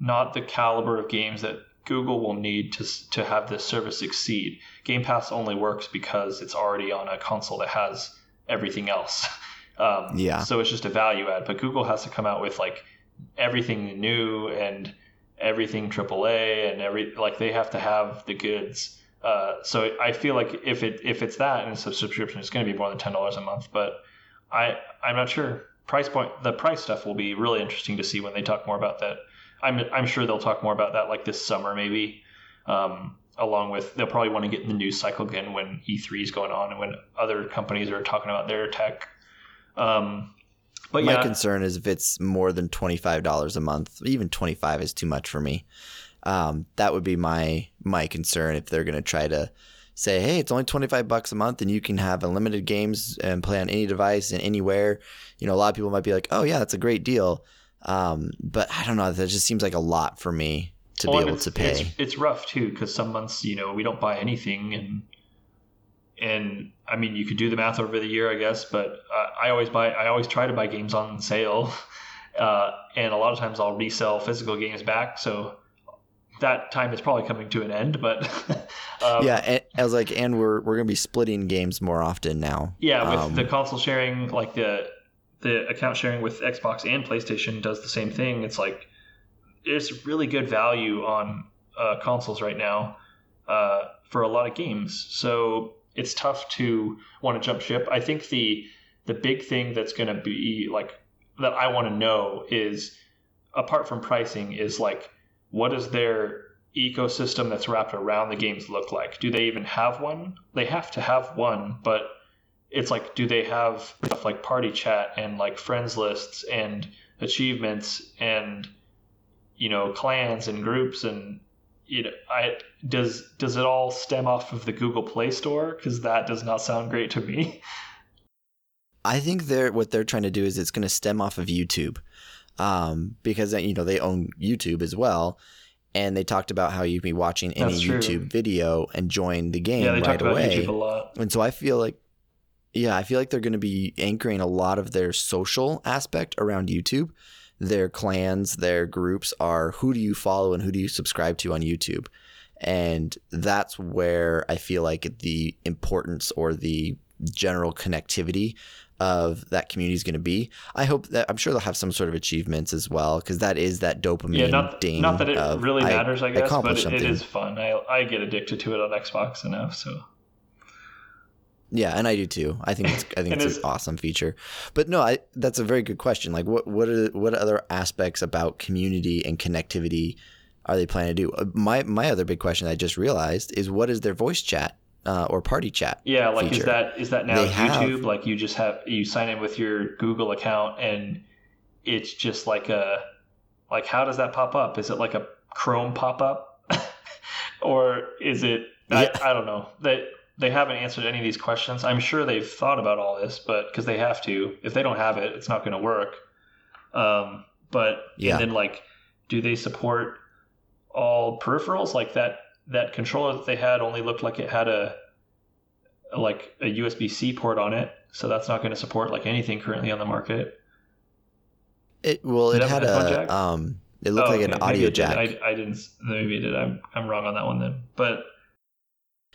S2: not the caliber of games that Google will need to to have this service succeed. Game Pass only works because it's already on a console that has everything else. Um,
S1: Yeah.
S2: So it's just a value add. But Google has to come out with like everything new and everything AAA and every like they have to have the goods. Uh, so I feel like if it if it's that and it's a subscription, it's going to be more than ten dollars a month. But I I'm not sure. Price point the price stuff will be really interesting to see when they talk more about that. I'm I'm sure they'll talk more about that like this summer maybe. Um, along with they'll probably want to get in the news cycle again when E3 is going on and when other companies are talking about their tech. Um, but
S1: My
S2: yeah,
S1: concern is if it's more than twenty five dollars a month, even twenty five is too much for me. Um, that would be my my concern if they're gonna try to say, hey, it's only twenty five bucks a month and you can have unlimited games and play on any device and anywhere. You know, a lot of people might be like, oh yeah, that's a great deal. Um, but I don't know. That just seems like a lot for me to
S2: Well,
S1: be able to pay.
S2: It's, it's rough too because some months you know we don't buy anything and and I mean you could do the math over the year I guess, but uh, I always buy I always try to buy games on sale, uh, and a lot of times I'll resell physical games back. So that time is probably coming to an end, but um,
S1: yeah, and I was like, and we're we're gonna be splitting games more often now.
S2: Yeah, with
S1: Um,
S2: the console sharing, like the the account sharing with Xbox and PlayStation does the same thing. It's like it's really good value on uh, consoles right now uh, for a lot of games. So it's tough to want to jump ship. I think the the big thing that's going to be like that I want to know is apart from pricing is like what does their ecosystem that's wrapped around the games look like? Do they even have one? They have to have one, but it's like do they have stuff like party chat and like friends lists and achievements and you know clans and groups and you know i does does it all stem off of the google play store? Because that does not sound great to me.
S1: I think they're what they're trying to do is it's going to stem off of YouTube, um, because you know they own YouTube as well, and they talked about how you can be watching any YouTube video and join the game
S2: yeah they
S1: right away.
S2: youtube a lot.
S1: And so I feel like, yeah, I feel like they're going to be anchoring a lot of their social aspect around YouTube. Their clans, their groups are who do you follow and who do you subscribe to on YouTube. And that's where I feel like the importance or the general connectivity of that community is going to be. I hope that I'm sure they'll have some sort of achievements as well because that is that dopamine
S2: yeah not,
S1: ding.
S2: not that it
S1: of,
S2: really matters i, guess but it, it is fun I, I get addicted to it on xbox enough so
S1: Yeah, and I do too. I think it's I think
S2: And
S1: it's an awesome feature. But no, I that's a very good question. Like what what are what other aspects about community and connectivity are they planning to do? Uh, My my other big question I just realized is what is their voice chat uh, or party chat?
S2: Yeah, like is that is that now
S1: They have-
S2: YouTube? Like you just have you sign in with your Google account and it's just like a like how does that pop up? Is it like a Chrome pop up, or is it?
S1: Yeah.
S2: I, I don't know. They they haven't answered any of these questions. I'm sure they've thought about all this, but because they have to. If they don't have it, it's not going to work. Um, but
S1: Yeah.
S2: and then like, do they support all peripherals like that? That controller that they had only looked like it had a like a USB C port on it, so that's not going to support like anything currently on the market.
S1: It well, it had
S2: a headphone
S1: a
S2: jack?
S1: um, it looked
S2: Oh,
S1: like an audio jack
S2: I, I didn't. Maybe it did. I'm I'm wrong on that one then. But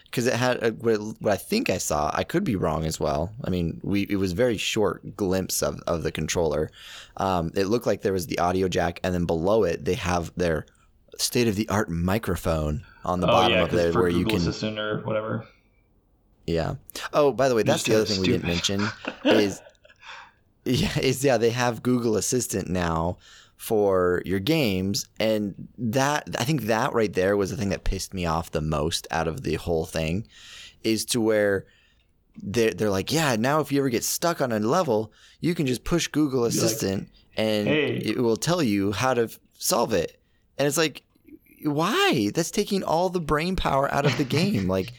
S1: because it had a, what, it- what I think I saw. I could be wrong as well. I mean, we it was very short glimpse of of the controller. Um, it looked like there was the audio jack, and then below it they have their state of the art microphone on the
S2: oh
S1: bottom
S2: yeah,
S1: of there where you
S2: Google
S1: can
S2: Assistant or whatever.
S1: Yeah. Oh, by the way, that's the other thing we didn't mention is yeah, is yeah, they have Google Assistant now for your games and that I think that right there was the thing that pissed me off the most out of the whole thing is to where they're, they're like, yeah, now if you ever get stuck on a level, you can just push Google
S2: like,
S1: Assistant and
S2: "Hey."
S1: it will tell you how to solve it. And it's like, why? That's taking all the brain power out of the game. like,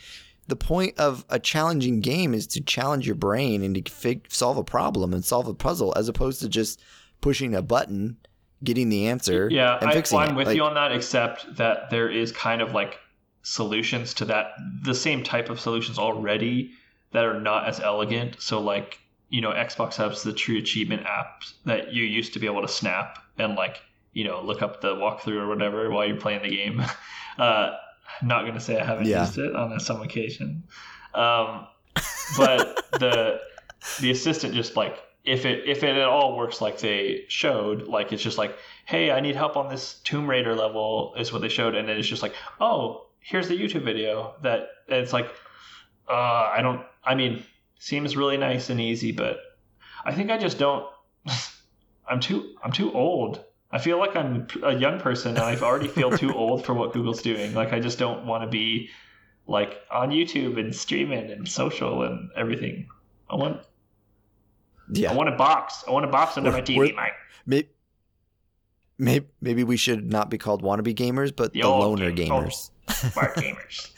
S1: the point of a challenging game is to challenge your brain and to fig- solve a problem and solve a puzzle, as opposed to just pushing a button, getting the answer,
S2: Yeah,
S1: and
S2: I,
S1: fixing
S2: well, I'm
S1: it.
S2: with
S1: Like,
S2: you on that, except that there is kind of like solutions to that, the same type of solutions already that are not as elegant. So like you know, Xbox has the True Achievement app that you used to be able to snap and like you know look up the walkthrough or whatever while you're playing the game. Uh, not gonna say I haven't
S1: Yeah.
S2: used it on some occasion, um, but the the assistant just like if it if it at all works like they showed, like it's just like, hey, I need help on this Tomb Raider level is what they showed, and then it's just like, oh, here's the YouTube video that it's like, uh, I don't, I mean, seems really nice and easy, but I think I just don't. I'm too I'm too old. I feel like I'm a young person, and I already feel too old for what Google's doing. Like I just don't want to be like on YouTube and streaming and social and everything. I want I want a box. I want a box under my
S1: We're-
S2: TV,
S1: we're-
S2: Mike.
S1: Maybe, maybe, maybe we should not be called wannabe gamers, but
S2: The
S1: the, loner
S2: game-
S1: gamers.
S2: Smart gamers.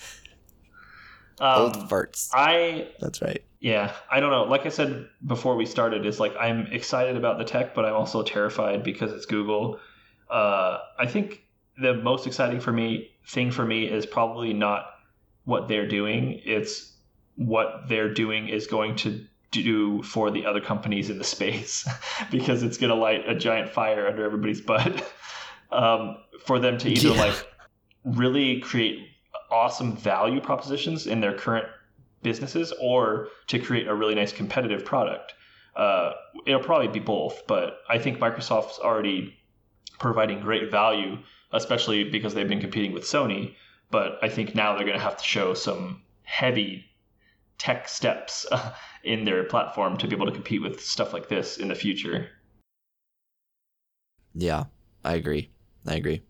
S1: Old
S2: Um,
S1: farts.
S2: I
S1: That's right.
S2: yeah, I don't know. Like I said before we started, is like I'm excited about the tech, but I'm also terrified because it's Google. Uh, I think the most exciting for me thing for me is probably not what they're doing. It's what they're doing is going to do for the other companies in the space because it's going to light a giant fire under everybody's butt um, for them to either
S1: Yeah.
S2: like really create awesome value propositions in their current businesses or to create a really nice competitive product. Uh, it'll probably be both, but I think Microsoft's already providing great value, especially because they've been competing with Sony. But I think now they're going to have to show some heavy tech steps in their platform to be able to compete with stuff like this in the future.
S1: Yeah, I agree. I agree.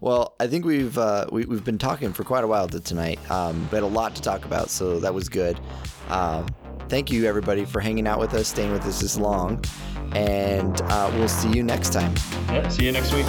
S1: Well, I think we've uh, we, we've been talking for quite a while tonight. Um, we had a lot to talk about, so that was good. Um, thank you, everybody, for hanging out with us, staying with us this long, and uh, we'll see you next time.
S2: Yep. See you next week.